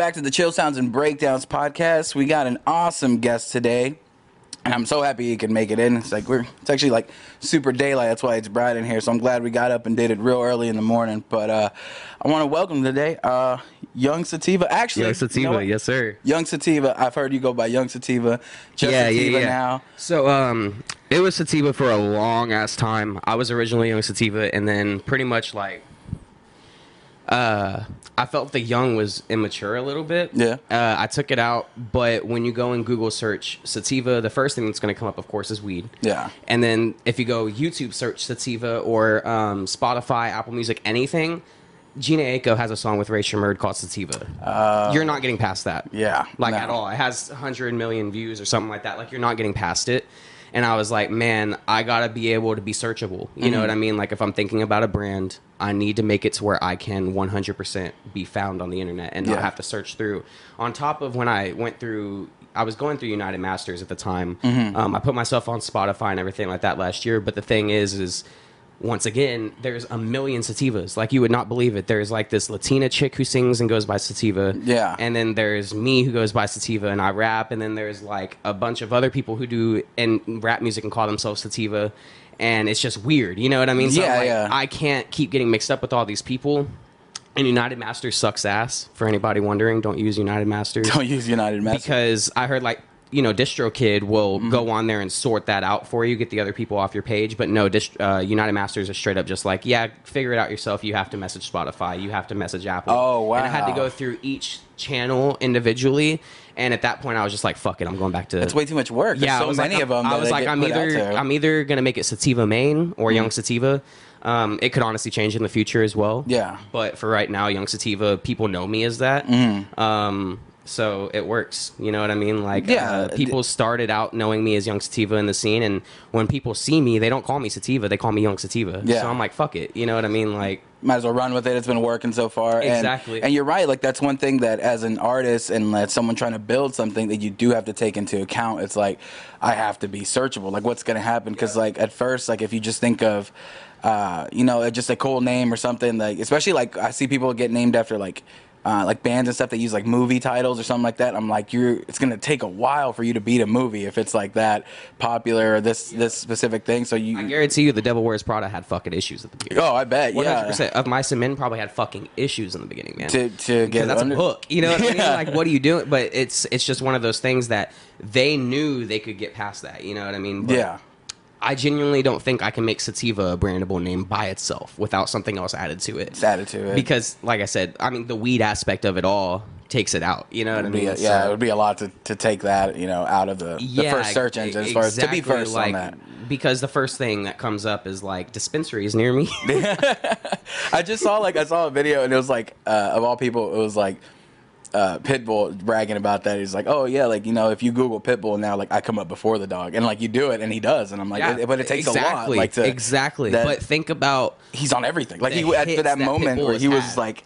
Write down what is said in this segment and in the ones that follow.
Back to the Chill Sounds and Breakdowns podcast. We got an awesome guest today. And I'm so happy he could make it in. It's like we're it's actually like super daylight. That's why it's bright in here. So I'm glad we got up and did it real early in the morning. But uh, I want to welcome today uh, Young Sativa. Actually, Young you know Sativa, yes sir. Young Sativa. I've heard you go by Young Sativa. Just Sativa now. So um, it was Sativa for a long ass time. I was originally Young Sativa, and then pretty much like, uh, I felt the Young was immature a little bit. Yeah. Uh, I took it out, but when you go and Google search Sativa, the first thing that's going to come up, of course, is weed. Yeah. And then if you go YouTube search Sativa or um, Spotify, Apple Music, anything, Jhené Aiko has a song with Rae Sremmurd called Sativa. Uh, You're not getting past that. Yeah, Like no. at all. It has 100 million views or something like that. Like you're not getting past it. And I was like, man, I gotta be able to be searchable. You Mm-hmm. know what I mean? Like if I'm thinking about a brand, I need to make it to where I can 100% be found on the internet and not Yeah. have to search through. On top of when I went through, I was going through United Masters at the time. Mm-hmm. Um, I put myself on Spotify and everything like that last year. But the thing is, is once again, there's a million sativas. Like you would not believe it. There's like this Latina chick who sings and goes by sativa. Yeah. And then there's me who goes by sativa and I rap. And then there's like a bunch of other people who do and rap music and call themselves sativa. And it's just weird. You know what I mean? So Yeah, like, yeah. I can't keep getting mixed up with all these people. And United Masters sucks ass. For anybody wondering, don't use United Masters Don't use United Masters. because I heard like you know DistroKid will Mm-hmm. go on there and sort that out for you, get the other people off your page. But no, Dist- uh, United Masters is straight up just like, yeah, figure it out yourself. You have to message Spotify, you have to message Apple. Oh, wow! And I had to go through each channel individually, and at that point, I was just like, fuck it, I'm going back to. It's way too much work. There's yeah, so many like, of them. I was like, I'm either. I'm either gonna make it Sativa Main or Young Sativa. Um, it could honestly change in the future as well. Yeah. But for right now, Young Sativa, people know me as that. Mm-hmm. Um, so it works. You know what I mean? Like, Yeah. uh, people started out knowing me as Young Sativa in the scene, and when people see me, they don't call me Sativa; they call me Young Sativa. Yeah. So I'm like, fuck it. You know what I mean? Like, might as well run with it. It's been working so far. And- Exactly. And, you're right. Like that's one thing that as an artist and as someone trying to build something that you do have to take into account. It's like I have to be searchable. Like what's going to happen? Because like at first, like if you just think of, uh, you know, just a cool name or something, like especially like I see people get named after like. Uh, like bands and stuff that use like movie titles or something like that. I'm like, you're. It's gonna take a while for you to beat a movie if it's like that popular or this this specific thing. So you. I guarantee you, The Devil Wears Prada had fucking issues at the beginning. oh, I bet. One hundred Yeah. percent of my men probably had fucking issues in the beginning, man. To to get that's under- a hook. You know what I mean? Yeah. Like, what are you doing? But it's it's just one of those things that they knew they could get past that. You know what I mean? But Yeah. I genuinely don't think I can make Sativa a brandable name by itself without something else added to it. It's added to it. Because, like I said, I mean, the weed aspect of it all takes it out. You know what I mean? a- yeah, So- it would be a lot to, to take that, you know, out of the, the first search engine as far as to be first like, on that. Because the first thing that comes up is like dispensaries near me. I just saw like I saw a video and it was like uh, of all people, it was like uh, Pitbull bragging about that. He's like, oh yeah, like you know, if you Google Pitbull now, like I come up before the dog, and like you do it, and he does, and I'm like, it- but it takes exactly, a lot, like to exactly. that- but think about he's on everything. Like he at that that moment Pitbull where he was had. like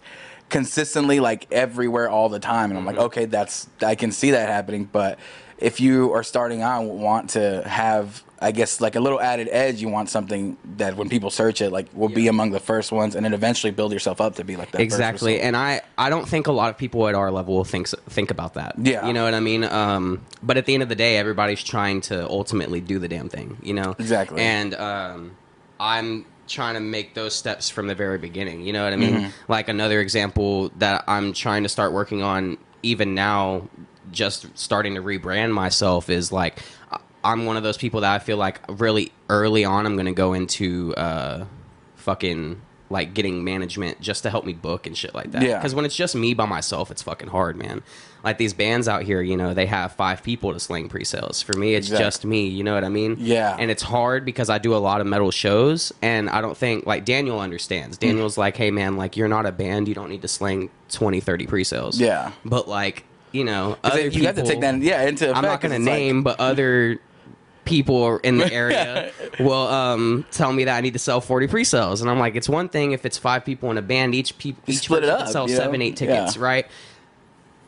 consistently like everywhere all the time, and I'm Mm-hmm. like, okay, that's I can see that happening. But if you are starting out, want to have, I guess, like a little added edge, you want something that when people search it, like will be among the first ones, and then eventually build yourself up to be like that. exactly and i i don't think a lot of people at our level think think about that Yeah. you know what i mean um but at the end of the day everybody's trying to ultimately do the damn thing you know Exactly. and um i'm trying to make those steps from the very beginning you know what i mean Mm-hmm. like another example that i'm trying to start working on even now just starting to rebrand myself is like i'm one of those people that i feel like really early on i'm going to go into uh fucking like getting management just to help me book and shit like that. Yeah. Because when it's just me by myself, it's fucking hard, man. Like these bands out here, you know, they have five people to sling pre-sales. For me, it's Exactly. just me. You know what I mean? Yeah. And it's hard because I do a lot of metal shows, and I don't think like Daniel understands. Hmm. Daniel's like, hey man, like you're not a band. You don't need to sling 20, 30 pre-sales. Yeah. But like, you know, other you have to take that, yeah, into effect. I'm not going to it's like- name, but other people in the area will um, tell me that I need to sell 40 pre-sales, and I'm like, it's one thing if it's five people in a band, each people each split it up, sell you know? seven, eight tickets, Yeah. right?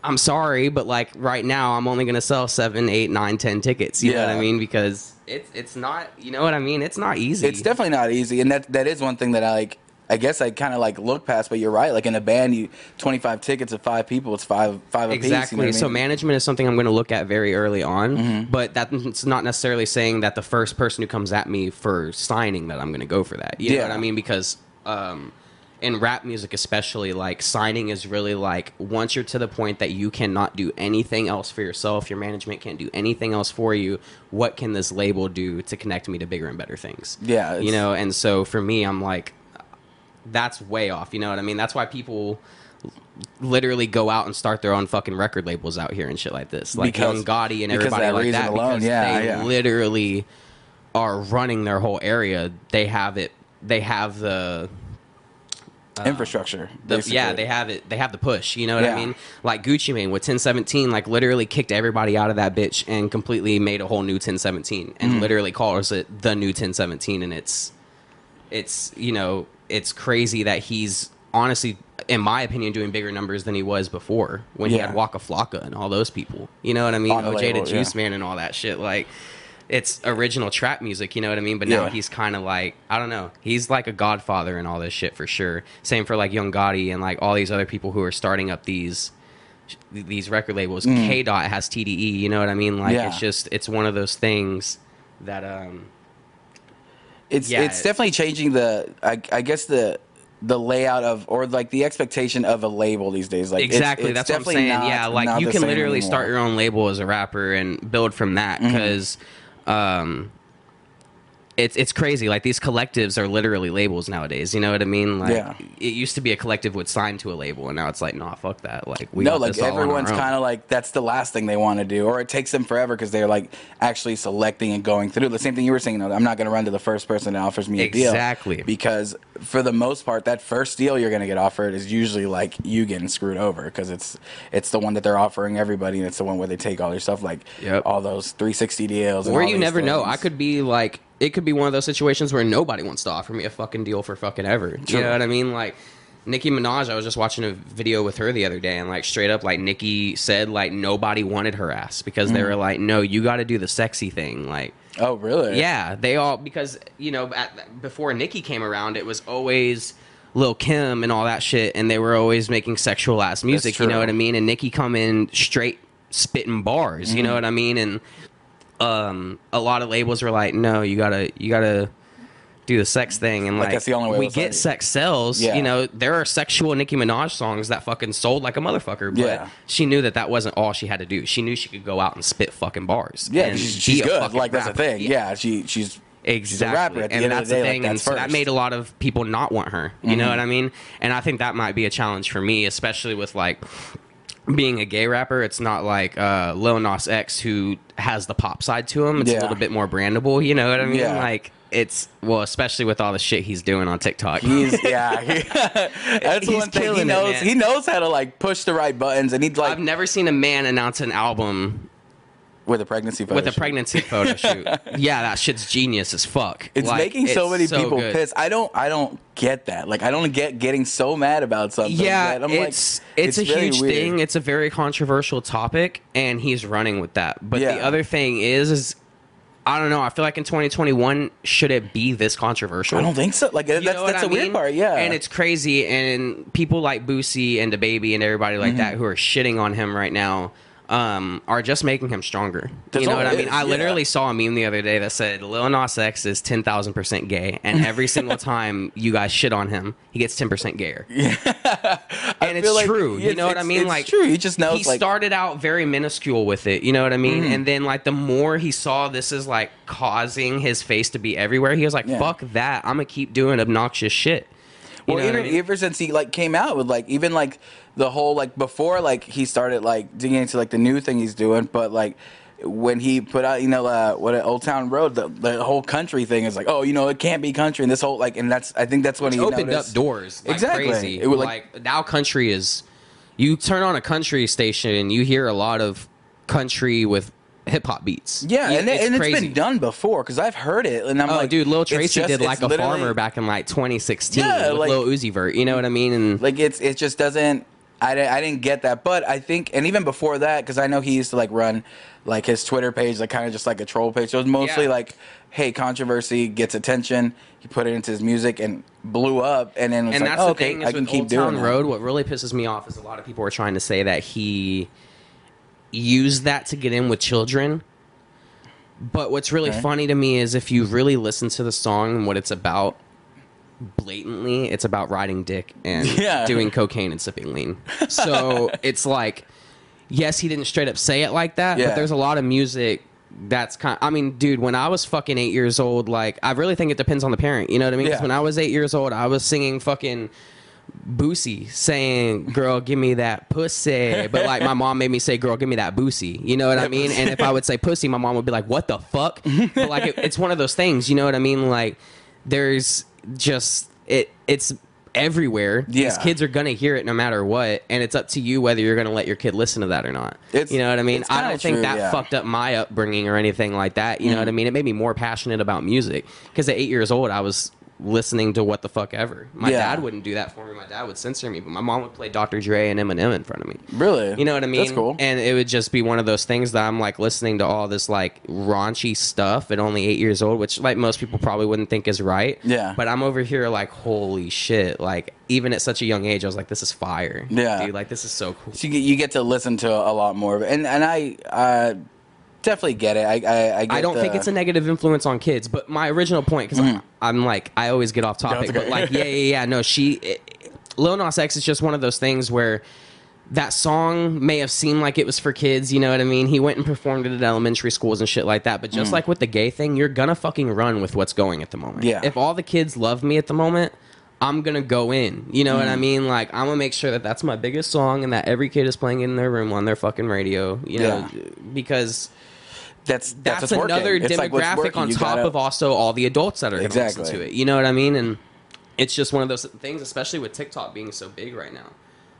I'm sorry, but like right now, I'm only going to sell seven, eight, nine, ten tickets. You know what Yeah. I mean? Because it's it's not, you know what I mean? It's not easy. It's definitely not easy, and that that is one thing that I like. I guess I kind of like look past, but you're right. Like in a band, you 25 tickets of five people, it's five five. Exactly. You know what I So mean? management is something I'm going to look at very early on, Mm-hmm. but that's not necessarily saying that the first person who comes at me for signing that I'm going to go for that. You know Yeah. what I mean? Because um, in rap music, especially, like signing is really like once you're to the point that you cannot do anything else for yourself, your management can't do anything else for you. What can this label do to connect me to bigger and better things? Yeah, you know. And so for me, I'm like, that's way off. You know what I mean? That's why people literally go out and start their own fucking record labels out here and shit like this, like Because- Yo Gotti and everybody like that, alone, because yeah, they yeah. literally are running their whole area. They have it. They have the. infrastructure. The, yeah, they have it. They have the push. You know what I mean? Like Gucci Mane with 1017, like literally kicked everybody out of that bitch and completely made a whole new 1017, and Mm. literally calls it the new 1017. And it's, it's you know, it's crazy that he's honestly, in my opinion, doing bigger numbers than he was before when he had Waka Flocka and all those people. You know what I mean? OJ label, the Juice yeah. Man and all that shit. Like. It's original trap music, you know what I mean? But now Yeah. he's kind of like I don't know. He's like a godfather and all this shit for sure. Same for like Yo Gotti and like all these other people who are starting up these these record labels. K Dot has TDE, you know what I mean? Like Mm. Yeah. it's just it's one of those things that um it's Yeah, it's definitely changing the I, I guess the the layout of or like the expectation of a label these days like exactly it's that's what I'm definitely saying. not- yeah, like you can literally anymore. start your own label as a rapper and build from that Mm-hmm. because um it's it's crazy. Like these collectives are literally labels nowadays. You know what I mean? Like Yeah. it used to be a collective would sign to a label, and now it's like, nah, fuck that. Like we no, like this all on our everyone's kind of like that's the last thing they want to do, or it takes them forever because they're like actually selecting and going through. The same thing you were saying. though, I'm not going to run to the first person that offers me a deal. Exactly. Because for the most part, that first deal you're going to get offered is usually like you getting screwed over because it's it's the one that they're offering everybody, and it's the one where they take all your stuff, like Yep. all those 360 deals. and Or you never know. I could be like, it could be one of those situations where nobody wants to offer me a fucking deal for fucking ever. True. You know what I mean? Like Nicki Minaj, I was just watching a video with her the other day, and like straight up, like Nicki said, like nobody wanted her ass because Mm. they were like, no, you got to do the sexy thing, like. Oh, really? Yeah, they all because you know at, before Nicki came around, it was always Lil Kim and all that shit, and they were always making sexual ass music. You know what I mean? And Nicki come in straight spitting bars. You know Mm-hmm. what I mean? And um, a lot of labels were like, "No, you gotta, you gotta." Do the sex thing and Like, like, that's the only way we get like- sex sells. Yeah. You know, there are sexual Nicki Minaj songs that fucking sold like a motherfucker. But Yeah. she knew that that wasn't all she had to do. She knew she could go out and spit fucking bars. Yeah, and she's, she's good. Like that's the thing. Yeah, she she's Exactly. rapper and that's the the, day, like, thing. and that's so that made a lot of people not want her. You Mm-hmm. know what I mean? And I think that might be a challenge for me, especially with like being a gay rapper. It's not like uh, Lil Nas X who has the pop side to him. It's Yeah. a little bit more brandable. You know what I mean? Yeah. Like it's well, especially with all the shit he's doing on TikTok. He's yeah. He, that's He's one thing he killing it, knows. he knows how to like push the right buttons, and he'd like I've never seen a man announce an album with a pregnancy photo. with a shoot. pregnancy photo shoot. Yeah, that shit's genius as fuck. It's Like, making so it's many so people good. pissed. I don't. I don't get that. Like I don't get getting so mad about something. Yeah, that I'm it's like, it's, a very huge weird. thing. It's a very controversial topic, and he's running with that. But the other thing is, is I don't know. I feel like in 2021, should it be this controversial? I don't think so. Like You that's know what that's I the weird mean? part. Yeah, and it's crazy. And people like Boosie and DaBaby and everybody like Mm-hmm. that who are shitting on him right now. Um, are just making him stronger. That's you know what I mean? is, I yeah. literally saw a meme the other day that said Lil Nas X is ten thousand percent gay, and every single time you guys shit on him, he gets ten percent gayer. Yeah, and it's like true. You know what I mean? it's like true. He just knows, He like- started out very minuscule with it. You know what I mean? Mm-hmm. And then like the more he saw this is like causing his face to be everywhere, he was like, Yeah. "Fuck that! I'm gonna keep doing obnoxious shit." You well, even I mean? ever since he like came out with like even like the whole like before like he started like digging into like the new thing he's doing, but like when he put out you know uh, what Old Town Road the, the whole country thing is like oh you know it can't be country and this whole like and that's I think that's when he opened noticed- up doors like Exactly. crazy. It was like, like- now country is you turn on a country station and you hear a lot of country with hip hop beats. Yeah, You- and, it, and it's been done before because I've heard it, and I'm Oh, like, dude, Lil Tracy just- did like a farmer back in like 2016 Yeah, with like- Lil Uzi Vert. You know what I mean? And Like it's it just doesn't. I didn't, I didn't get that, but I think, and even before that, because I know he used to like run like his Twitter page, like kind of just like a troll page. So it was mostly Yeah. like, hey, controversy gets attention. He put it into his music and blew up, and then it was and like, that's oh, the okay, thing I can with keep Old doing Town that. Road. What really pisses me off is a lot of people are trying to say that he used that to get in with children. But what's really Okay. funny to me is if you really listen to the song and what it's about, blatantly, it's about riding dick and Yeah. doing cocaine and sipping lean. So it's like, yes, he didn't straight up say it like that, Yeah. but there's a lot of music that's kind. I mean, dude, when I was fucking eight years old, like I really think it depends on the parent. You know what I mean? Yeah. when I was eight years old, I was singing fucking. Boosie saying, "Girl, give me that pussy," but like my mom made me say, "Girl, give me that boosie." You know what I mean? And if I would say pussy, my mom would be like, "What the fuck?" But like it, it's one of those things. You know what I mean? Like there's just it. It's everywhere. These kids are gonna hear it no matter what, and it's up to you whether you're gonna let your kid listen to that or not. It's- you know what I mean? I don't think true, that yeah. fucked up my upbringing or anything like that. You know Mm. what I mean? It made me more passionate about music because at eight years old, I was listening to what the fuck ever. My Yeah. dad wouldn't do that for me. My dad would censor me, but my mom would play Dr. Dre and Eminem in front of me. Really? You know what I mean? That's cool. And it would just be one of those things that I'm like listening to all this like raunchy stuff at only eight years old, which like most people probably wouldn't think is right. Yeah. But I'm over here like, holy shit! Like even at such a young age, I was like, this is fire. Yeah. dude, like this is so cool. So you get, you get to listen to a lot more of it, and and I uh, definitely get it. I I, I, get I don't think it's a negative influence on kids, but my original point, because I'm, I'm like, I always get off topic, Mm. okay. but like, yeah, yeah, yeah, no, she, it, Lil Nas X is just one of those things where that song may have seemed like it was for kids, you know what I mean? He went and performed it at elementary schools and shit like that, but just like with the gay thing, you're gonna fucking run with what's going at the moment. Yeah. If all the kids love me at the moment, I'm gonna go in. You know what Mm. I mean? Like I'm gonna make sure that that's my biggest song and that every kid is playing it in their room on their fucking radio. You know, Yeah. because that's that's, that's, what's working. another It's like demographic on You top gotta- of also all the adults that are going to listen to it. You know what I mean? And it's just one of those things, especially with TikTok being so big right now.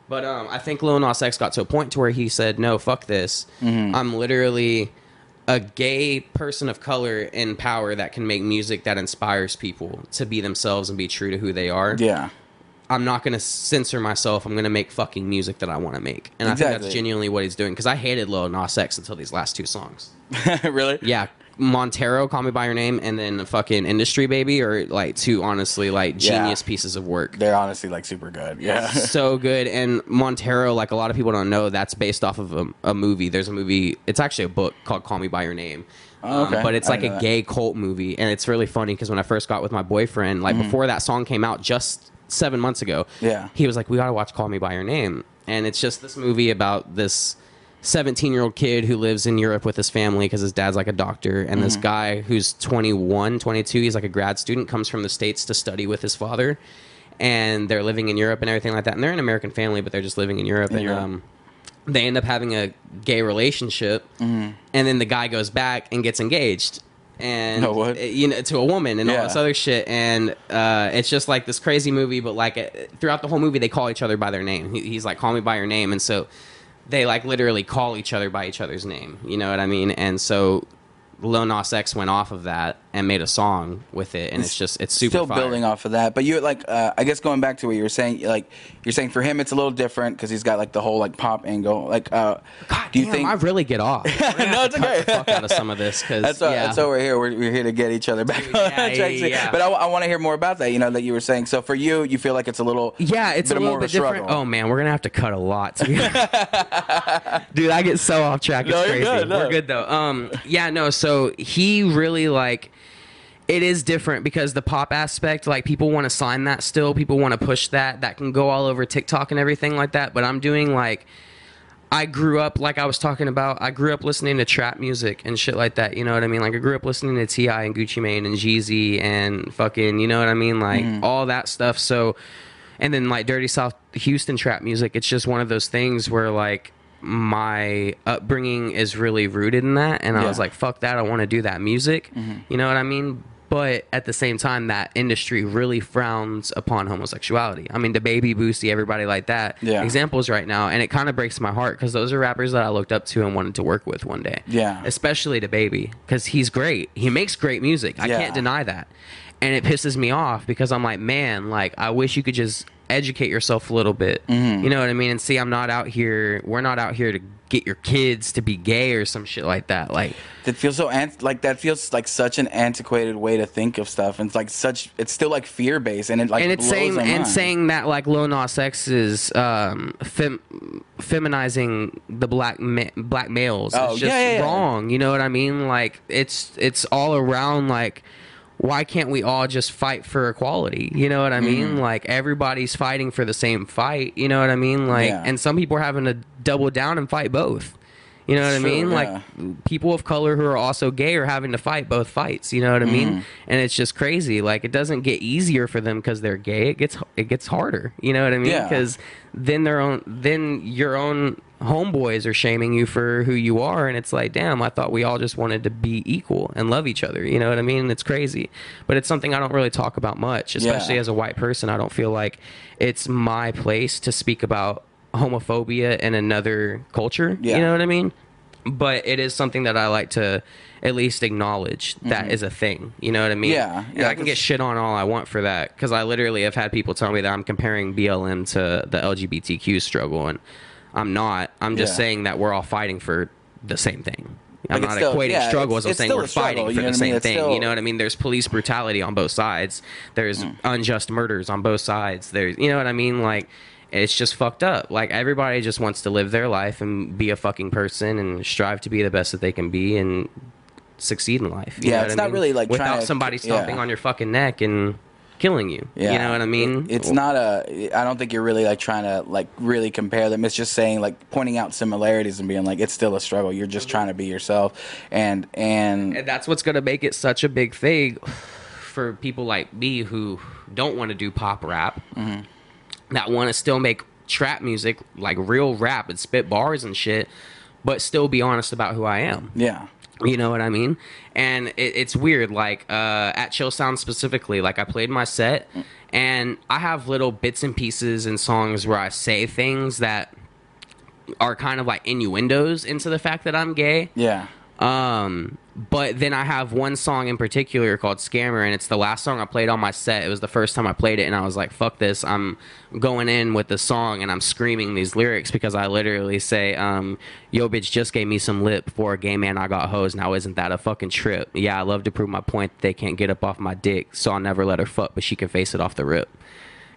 But um, I think Lil Nas X got to a point to where he said, "No, fuck this. Mm-hmm. I'm literally a gay person of color in power that can make music that inspires people to be themselves and be true to who they are. Yeah. I'm not going to censor myself. I'm going to make fucking music that I want to make. And I think that's genuinely what he's doing because I hated Lil Nas X until these last two songs. really? Yeah, Montero, Call Me by Your Name, and then the fucking Industry Baby are like two honestly like Yeah. genius pieces of work. They're honestly like super good. Yeah. so good, and Montero, like a lot of people don't know, that's based off of a, a movie. There's a movie. It's actually a book called Call Me by Your Name. Oh, Um, okay. but it's like a that. gay cult movie, and it's really funny because when I first got with my boyfriend, like before that song came out, just seven months ago, Yeah. he was like, "We got to watch Call Me by Your Name," and it's just this movie about this 17 year old kid who lives in Europe with his family because his dad's like a doctor, and this guy who's 21, 22, he's like a grad student, comes from the states to study with his father, and they're living in Europe and everything like that, and they're an American family, but they're just living in Europe, and Europe. um. They end up having a gay relationship, and then the guy goes back and gets engaged, and No, uh, you know to a woman and all this other shit. And uh, it's just like this crazy movie but like uh, throughout the whole movie they call each other by their name. He, he's like call me by your name. And so they like literally call each other by each other's name. You know what i mean? And so Lil Nas X went off of that and made a song with it, and it's, just it's super Still fire. building off of that, but you're like uh, I guess going back to what you were saying, like you're saying for him it's a little different because he's got like the whole like pop angle. Like, uh, God do you damn, think? I really get off? no, it's okay. Fuck out of some of this because That's yeah. that's why we're here. We're, we're here to get each other back yeah, track. yeah. But I, want to hear more about that. You know that you were saying. So for you, you feel like it's a little Yeah, it's a little more of bit different. struggle. Oh man, we're gonna have to cut a lot. Dude, I get so off track. It's No, you're crazy. good, no. We're good though. Um, yeah, no. So he really like. It is different because the pop aspect, like people want to sign that still, people want to push that. That can go all over TikTok and everything like that. But I'm doing like, I grew up like I was talking about. I grew up listening to trap music and shit like that. You know what I mean? Like I grew up listening to T.I. and Gucci Mane and Jeezy and fucking, you know what I mean? Like mm. all that stuff. So, and then like Dirty South Houston trap music. It's just one of those things where like my upbringing is really rooted in that, and I was like, fuck that. I want to do that music. Mm-hmm. You know what I mean? But at the same time, that industry really frowns upon homosexuality. I mean, DaBaby Boosie, everybody like that. Yeah. Examples right now, and it kind of breaks my heart because those are rappers that I looked up to and wanted to work with one day. Yeah. Especially DaBaby because he's great. He makes great music. I Yeah. can't deny that. And it pisses me off because I'm like, man, like I wish you could just educate yourself a little bit. Mm-hmm. You know what I mean? And see, I'm not out here. We're not out here to get your kids to be gay or some shit like that. Like, That feels so ant- like that feels like such an antiquated way to think of stuff. And it's like such it's still like fear based and it like and it's saying and mind. saying that like Lil Nas X is um, fem- feminizing the black ma- black males. Oh, it's just yeah, yeah, yeah. wrong. You know what I mean? Like it's it's all around like. Why can't we all just fight for equality? You know what I mean? Mm-hmm. Like everybody's fighting for the same fight. You know what I mean? Like, Yeah. and some people are having to double down and fight both. You know what I mean? yeah. Like people of color who are also gay are having to fight both fights. You know what I mean? Mm-hmm. And it's just crazy. Like it doesn't get easier for them because they're gay. It gets it gets harder. You know what I mean? Yeah. Because then their own then your own homeboys are shaming you for who you are, and it's like, damn, I thought we all just wanted to be equal and love each other. You know what I mean? It's crazy, but it's something I don't really talk about much, especially Yeah. as a white person. I don't feel like it's my place to speak about homophobia in another culture. Yeah. You know what I mean? but it is something that I like to at least acknowledge that is a thing. You know what I mean? Mm-hmm. Yeah, And I can get shit on all I want for that because I literally have had people tell me that I'm comparing BLM to the LGBTQ struggle, and I'm not. I'm just Yeah. saying that we're all fighting for the same thing. I'm Like, not still- equating yeah, struggle it's- as I'm saying we're struggle, fighting for the I mean? same thing. still- You know what I mean? There's police brutality on both sides. There's Mm. unjust murders on both sides. There's, you know what I mean? Like, it's just fucked up. Like everybody just wants to live their life and be a fucking person and strive to be the best that they can be and succeed in life. Yeah, it's I not mean? really, like, without trying to- somebody stomping yeah. on your fucking neck and killing you. Yeah. You know what I mean? It's not a. I don't think you're really like trying to like really compare them. It's just saying like pointing out similarities and being like it's still a struggle. You're just trying to be yourself, and and And that's what's going to make it such a big thing for people like me who don't want to do pop rap, Mm-hmm. that want to still make trap music, like real rap and spit bars and shit, but still be honest about who I am. yeah, You know what I mean? And it, it's weird. Like uh, at Chill Sound specifically, like I played my set, and I have little bits and pieces and songs where I say things that are kind of like innuendos into the fact that I'm gay. yeah, Um, but then I have one song in particular called Scammer, and it's the last song I played on my set. It was the first time I played it, and I was like, fuck this. I'm going in with the song, and I'm screaming these lyrics because I literally say, um, yo, bitch just gave me some lip for a gay man I got hosed. Now, isn't that a fucking trip? Yeah, I love to prove my point that they can't get up off my dick, so I'll never let her fuck, but she can face it off the rip.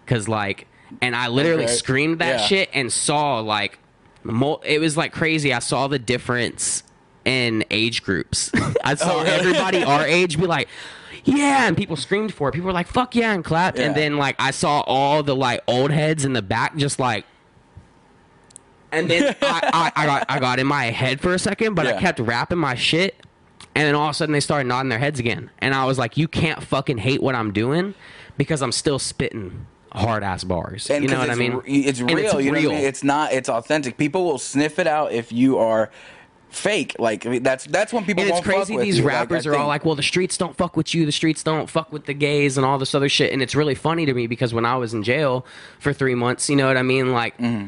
Cause, like, and I literally Okay. screamed that Yeah. shit and saw, like, Mo- it was like crazy. I saw the difference in age groups. I oh, saw Oh, really? everybody our age be like, "Yeah," and people screamed for it. People were like, "Fuck yeah!" and clapped. Yeah. And then like I saw all the like old heads in the back just like. And then I, I, I got I got in my head for a second, but I kept rapping my shit. And then all of a sudden they started nodding their heads again. And I was like, you can't fucking hate what I'm doing because I'm still spitting hard ass bars. and you know what I mean? re- It's real. it's you know what I real. mean? It's not. It's authentic. People will sniff it out if you are fake. Like I mean, that's that's when people. and it's won't fuck crazy with these you. Like, rappers are all like well the streets don't fuck with you the streets don't fuck with the gays and all this other shit and it's really funny to me because when i was in jail for three months you know what i mean like Mm-hmm.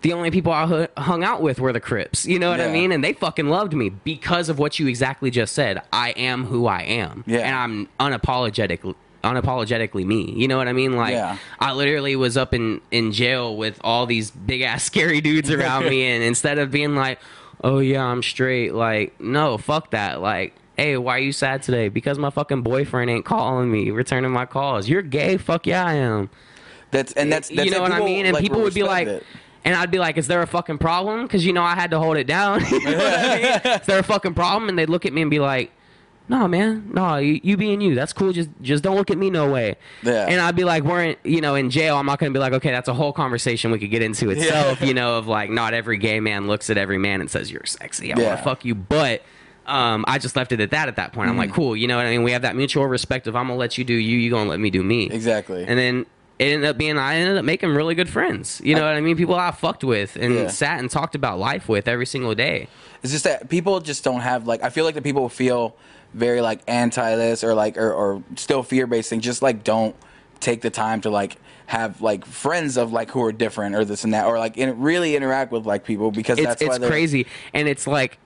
the only people i hung out with were the crips you know what i mean and they fucking loved me because of what you exactly just said i am who i am Yeah. and i'm unapologetic unapologetically me you know what i mean like Yeah. i literally was up in in jail with all these big ass scary dudes around me and instead of being like oh yeah i'm straight like no fuck that like hey why are you sad today because my fucking boyfriend ain't calling me returning my calls you're gay fuck yeah i am That's and that's, that's you know what i mean and like, people would be like it. and I'd be like, "Is there a fucking problem?" Because you know I had to hold it down. you know I mean? Is there a fucking problem? And they'd look at me and be like, "No, man, no, you, you being you, that's cool. Just just don't look at me no way." Yeah. And I'd be like, "We're in, you know in jail. I'm not gonna be like, okay, that's a whole conversation we could get into itself. You know, of like not every gay man looks at every man and says you're sexy. I Yeah. want to fuck you, but." Um, I just left it at that at that point. I'm like, cool, you know what I mean? We have that mutual respect of I'm gonna let you do you, you gonna let me do me. Exactly. And then it ended up being I ended up making really good friends. You know what I mean? People I fucked with and Yeah. sat and talked about life with every single day. It's just that people just don't have like I feel like the people feel very like anti this or like or, or still fear based thing just like don't take the time to like have like friends of like who are different or this and that or like in, really interact with like people because It's that's it's crazy, and it's like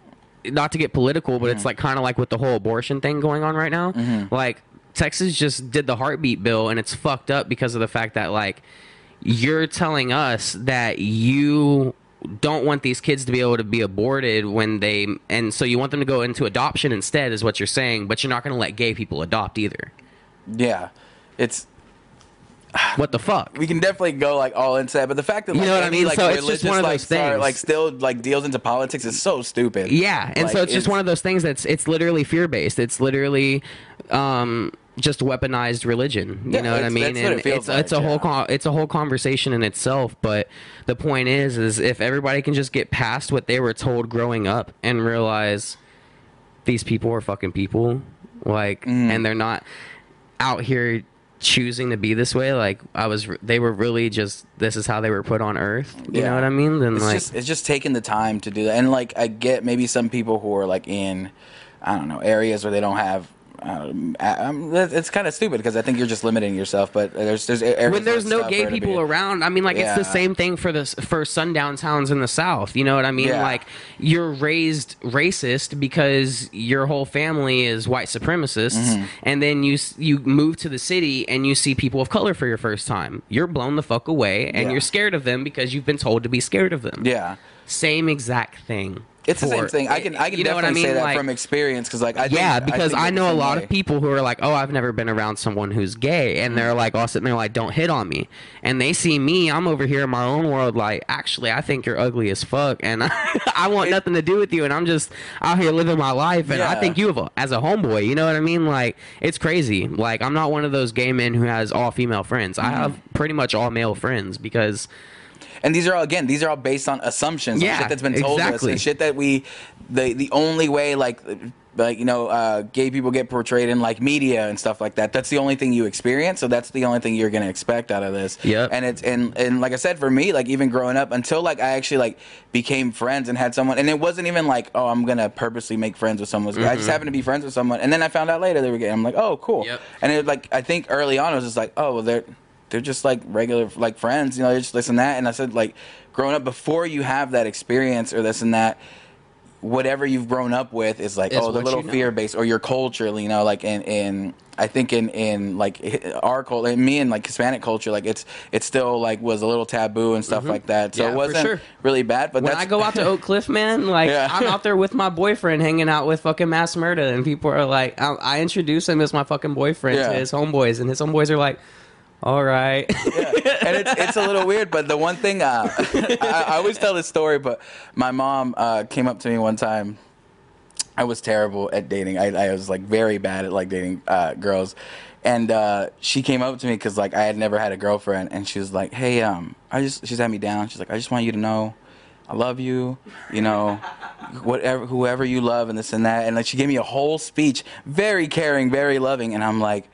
not to get political, but it's Mm-hmm. like kind of like with the whole abortion thing going on right now. Like Texas just did the heartbeat bill, and it's fucked up because of the fact that like you're telling us that you don't want these kids to be able to be aborted when they and so you want them to go into adoption instead is what you're saying but you're not going to let gay people adopt either Yeah, it's what the fuck we can definitely go like all into that, but the fact that You know what I mean? like So it's just one of like those start- things. like still like deals into politics is so stupid. Yeah, and so Like, it's just one of those things that's it's literally fear based. It's literally um, just weaponized religion. You Yeah, know what I mean? that's what it feels it's it's a like, whole con- it's a whole conversation in itself. But the point is, is if everybody can just get past what they were told growing up and realize these people are fucking people, like, Mm. and they're not out here choosing to be this way like i was they were really just this is how they were put on earth you Yeah. know what i mean then it's like just it's just taking the time to do that and like i get maybe some people who are like in i don't know areas where they don't have um, it's kind of stupid because I think you're just limiting yourself. But there's there's when there's no gay people around i mean like it's the same thing for the for sundown towns in the south you know what i mean Yeah. like you're raised racist because your whole family is white supremacists Mm-hmm. and then you you move to the city and you see people of color for your first time you're blown the fuck away and Yeah. you're scared of them because you've been told to be scared of them Yeah, same exact thing it's the same thing. I can I can you know definitely say that Like, from experience because like I yeah, think because I, we're know a lot way. of people who are like, "Oh, I've never been around someone who's gay," and they're like all sitting there like, "Don't hit on me," and they see me, I'm over here in my own world, like, actually, I think you're ugly as fuck, and I want nothing to do with you, and I'm just out here living my life, and I think you have a, as a homeboy, you know what I mean? Like, it's crazy. Like, I'm not one of those gay men who has all female friends. Mm-hmm. I have pretty much all male friends because And these are all again, these are all based on assumptions, on Yeah, shit that's been told exactly. us, and shit that we, the the only way like. Like you know, uh, gay people get portrayed in like media and stuff like that. That's the only thing you experience, so that's the only thing you're gonna expect out of this. yeah And it's and and like I said, for me, like even growing up, until like I actually like became friends and had someone, and it wasn't even like, oh, I'm gonna purposely make friends with someone. I just happened to be friends with someone, and then I found out later they were gay. I'm like, oh, cool. Yep. And it like I think early on it was just like, oh, well, they're they're just like regular like friends, you know, they're just this and that. And I said like growing up before you have that experience or this and that, whatever you've grown up with is like Is oh the little you know. fear based or your culture, you know, like in in I think in in like our culture, in me and like Hispanic culture, like it's it still like was a little taboo and stuff like that. So Mm-hmm. Yeah, it wasn't sure. really bad. But when that's I go out to Oak Cliff, man, like Yeah. I'm out there with my boyfriend, hanging out with fucking Mass Murder, and people are like, I, I introduce him as my fucking boyfriend Yeah. to his homeboys, and his homeboys are like, all right, yeah. and it's it's a little weird. But the one thing uh, I, I always tell this story, but my mom uh, came up to me one time. I was terrible at dating. I, I was like very bad at like dating uh, girls, and uh, she came up to me because like I had never had a girlfriend, and she was like, "Hey, um, I just she sat me down. She's like, I just want you to know, I love you. You know, whatever whoever you love and this and that. And like she gave me a whole speech, very caring, very loving, and I'm like,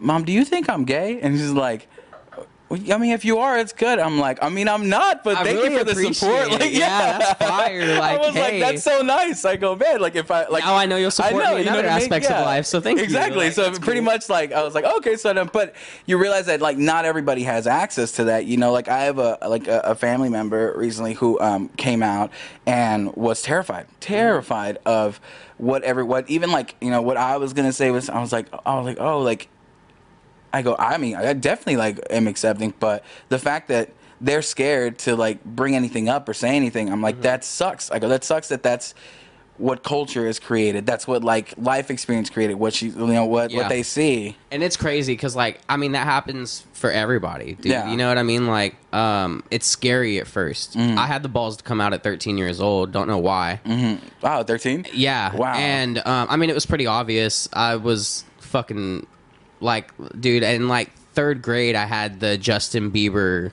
Mom, do you think I'm gay? And she's like. I mean, if you are, it's good. I'm like, I mean, I'm not, but I thank really you for the support. it. Like, Yeah, that's fire. I Like, was like, that's so nice. I go, man, like if I like Now I know you'll support me in you know other what I mean? aspects of life, so thank you. exactly. Like, so pretty cool. much like I was like, okay, so then, but you realize that like not everybody has access to that. You know, like I have a like a, a family member recently who um, came out and was terrified, terrified of what every what even like you know what I was gonna say was I was like I was like oh like I go, I mean, I definitely like am accepting, but the fact that they're scared to like bring anything up or say anything, I'm like, Mm-hmm. that sucks. I go, that sucks that that's what culture is created. That's what like life experience created. What she, you know, what Yeah. what they see. and it's crazy because like I mean that happens for everybody, dude. Yeah. You know what I mean? Like, um, it's scary at 1st Mm-hmm. I had the balls to come out at 13 years old. Don't know why. Mm-hmm. Wow, 13. Yeah. Wow. And um, I mean, it was pretty obvious. I was fucking like, dude, in like third grade, I had the Justin Bieber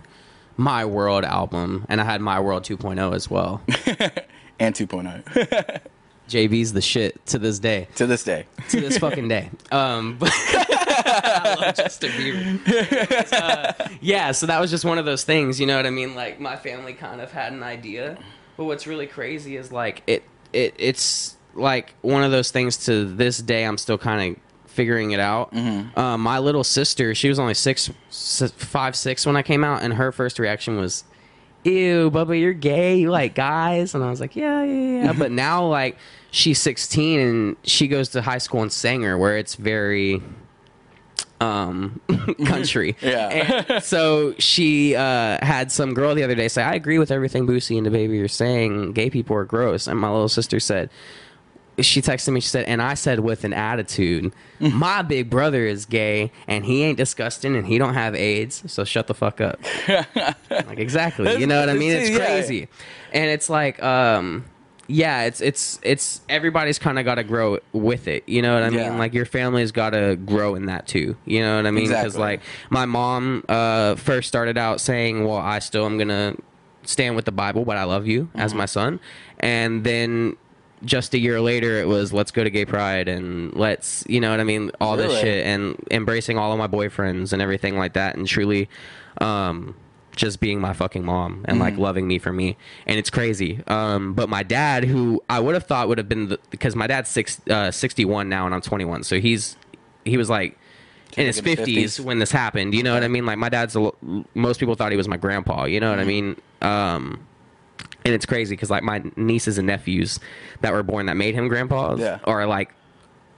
My World album, and I had My World 2.0 as well. and 2.0 JB's the shit to this day. to this day. To this fucking day. Um, but I love Justin Bieber. Uh, yeah, so that was just one of those things, you know what I mean? Like my family kind of had an idea, but what's really crazy is like it, it, it's like one of those things. To this day, I'm still kind of figuring it out. Um, my little sister, she was only six, five, six when I came out, and her first reaction was, ew, Bubba, you're gay. You like guys? And I was like, yeah, yeah, yeah. but now, like, she's 16 and she goes to high school in Sanger, where it's very, um, country. Yeah. And so she uh, had some girl the other day say, "I agree with everything Boosie and DaBaby are saying. Gay people are gross." And my little sister said, she texted me. She said, and I said with an attitude, "My big brother is gay, and he ain't disgusting, and he don't have AIDS. So shut the fuck up." like exactly, you know what I mean? It's crazy, and it's like, um, yeah, it's it's it's everybody's kind of got to grow with it. You know what I Yeah. mean? Like your family's got to grow in that too. You know what I mean? Because Exactly. like my mom uh, first started out saying, "Well, I still am gonna stand with the Bible, but I love you as Mm-hmm. my son," and then. Just a year later, it was let's go to gay pride and let's, you know what I mean, all this shit and embracing all of my boyfriends and everything like that, and truly, um, just being my fucking mom and Mm-hmm. like loving me for me. And it's crazy. Um but my dad who i would have thought would have been the, because my dad's six, uh, 61 now and i'm 21 so he's he was like in his 50s, 50s. when this happened you know what i mean? Like my dad's a, most people thought he was my grandpa you know what i mean? Um and it's crazy because like my nieces and nephews that were born that made him grandpas Yeah. are like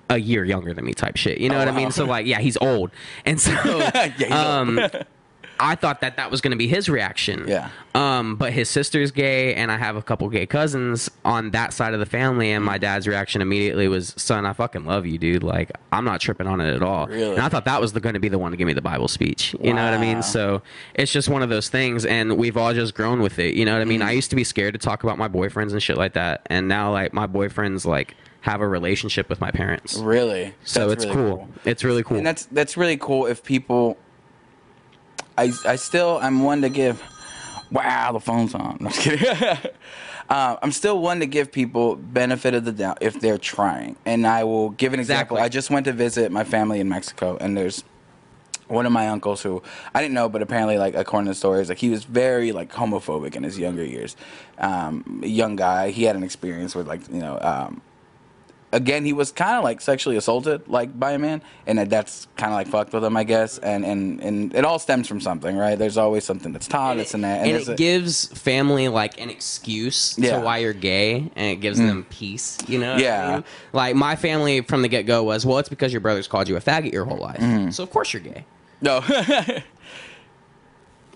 a year younger than me type shit you know Oh, what i mean so like yeah he's old and so old. um I thought that that was going to be his reaction. Yeah. Um, but his sister's gay, and I have a couple gay cousins on that side of the family, and my dad's reaction immediately was, "Son, I fucking love you, dude. Like, I'm not tripping on it at all." Really? And I thought that was going to be the one to give me the Bible speech. You know what I mean? So it's just one of those things, and we've all just grown with it. You know what I mean? Mm-hmm. I used to be scared to talk about my boyfriends and shit like that, and now like my boyfriends like have a relationship with my parents. Really? So That's it's really cool. It's really cool. And that's that's really cool if people. I I still I'm one to give. Wow, the phone's on. I'm just kidding. uh, I'm still one to give people benefit of the doubt if they're trying, and I will give an example. Exactly. I just went to visit my family in Mexico, and there's one of my uncles who I didn't know, but apparently, like according to the stories, like he was very like homophobic in his younger years. Um, young guy, he had an experience with like you know. Um, again, he was kind of like sexually assaulted, like by a man, and that's kind of like fucked with him, I guess. And and and it all stems from something, right? There's always something that's taught, it's in that, and there's it a- gives family like an excuse Yeah. Mm. to why you're gay, and it gives them peace. You know? what I Yeah. mean? Like my family from the get go was, well, it's because your brothers called you a faggot your whole life, Mm-hmm. so of course you're gay. no.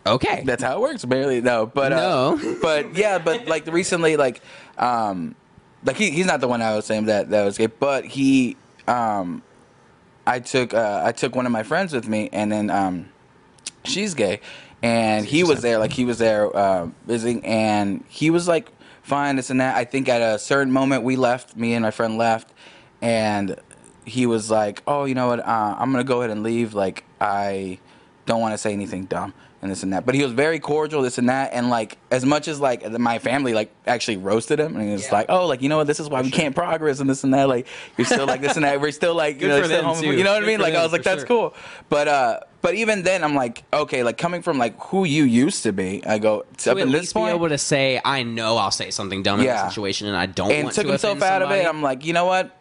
Okay. That's how it works. Barely no, but uh, No. but yeah, but like recently, like um, like he, he's not the one I was saying that that was gay, but he um, I took uh, I took one of my friends with me, and then um, she's gay, and he was there, like he was there uh, visiting, and he was like fine, this and that. I think at a certain moment we left, me and my friend left, and he was like, oh, you know what, uh, I'm gonna go ahead and leave. Like I don't want to say anything dumb and this and that. But he was very cordial, this and that, and like as much as like my family like actually roasted him, and he was Yeah. like, oh, like you know what, this is why we can't progress and this and that. Like you're still like this and that. We're still like you know, for still them, you know what I mean? for Like I was like, that's sure. cool. But uh, but even then, I'm like, okay, like coming from like who you used to be, I go to up at in this least point. be able to say, I know I'll say something dumb in Yeah. this situation, and I don't and want took to himself out of it. I'm like, you know what?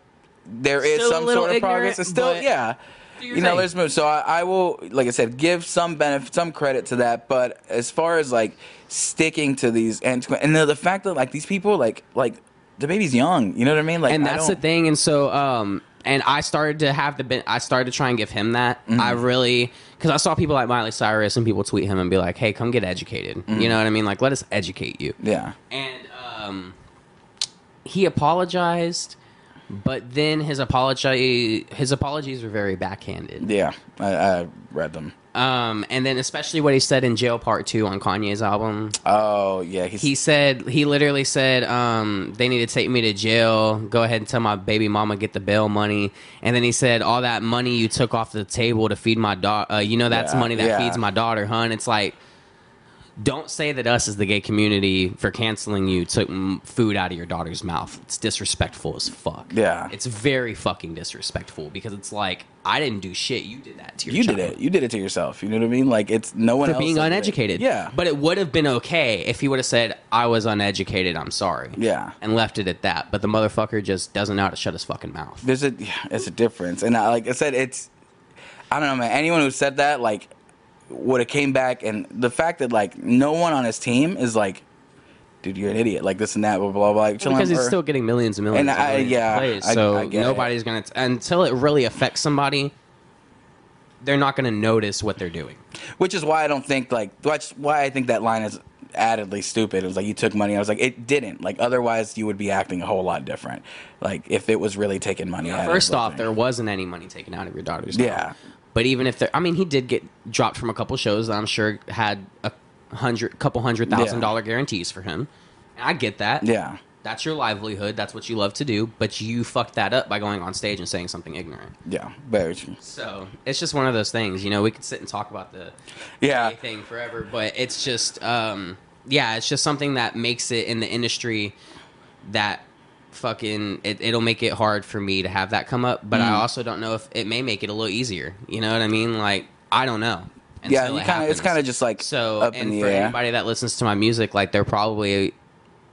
There is Still some sort of ignorant, progress. It's still, yeah. Do your You know, there's moves. So I, I will, like I said, give some benefit, some credit to that. But as far as like sticking to these and and the, the fact that like these people, like like DaBaby's young. You know what I mean? Like, and that's the thing and so um and i started to have the ben- i started to try and give him that Mm-hmm. i really because i saw people like miley cyrus and people tweet him and be like hey come get educated Mm-hmm. you know what i mean like let us educate you Yeah. and um he apologized but then his apology his apologies were very backhanded Yeah. I, I read them. um and then especially what he said in jail part two on kanye's album Oh yeah. He's, he said he literally said um, they need to take me to jail go ahead and tell my baby mama get the bail money and then he said all that money you took off the table to feed my daughter uh, you know that's Yeah, money that yeah. feeds my daughter hun it's like don't say that us as the gay community for canceling you took food out of your daughter's mouth it's disrespectful as fuck Yeah. it's very fucking disrespectful because it's like i didn't do shit you did that to your you child did it. You did it to yourself. You know what I mean? Like it's no one for else being did it. uneducated. Yeah. But it would have been okay if he would have said, I was uneducated, I'm sorry. Yeah. And left it at that. But the motherfucker just doesn't know how to shut his fucking mouth. there's a it's a difference and I, like i said it's i don't know man anyone who said that like would have came back and the fact that like no one on his team is like dude you're an idiot like this and that blah blah blah like, because he's still getting millions and millions And I- millions yeah, plays. I- so I get it. nobody's going to, until it really affects somebody, they're not to notice what they're doing. Which is why I don't think like that's why I think that line is addedly stupid. It was like you took money. I was like, it didn't. Like otherwise, you would be acting a whole lot different. Like if it was really taking money. out First off, there wasn't any money taken out of your daughter's Yeah. But even if there, I mean, he did get dropped from a couple shows that I'm sure had a hundred, couple hundred thousand Yeah. dollar guarantees for him. And I get that. Yeah. That's your livelihood. That's what you love to do. But you fucked that up by going on stage and saying something ignorant. Yeah. Very true. So it's just one of those things. You know, we could sit and talk about the Yeah. thing forever, but it's just, um, yeah, it's just something that makes it in the industry that fucking it, it'll make it hard for me to have that come up. But I Mm. also don't know if it may make it a little easier. You know what I mean? Like I don't know. Yeah. You it kind of. It's kind of just like So, up and in the for air. anybody that listens to my music, like they're probably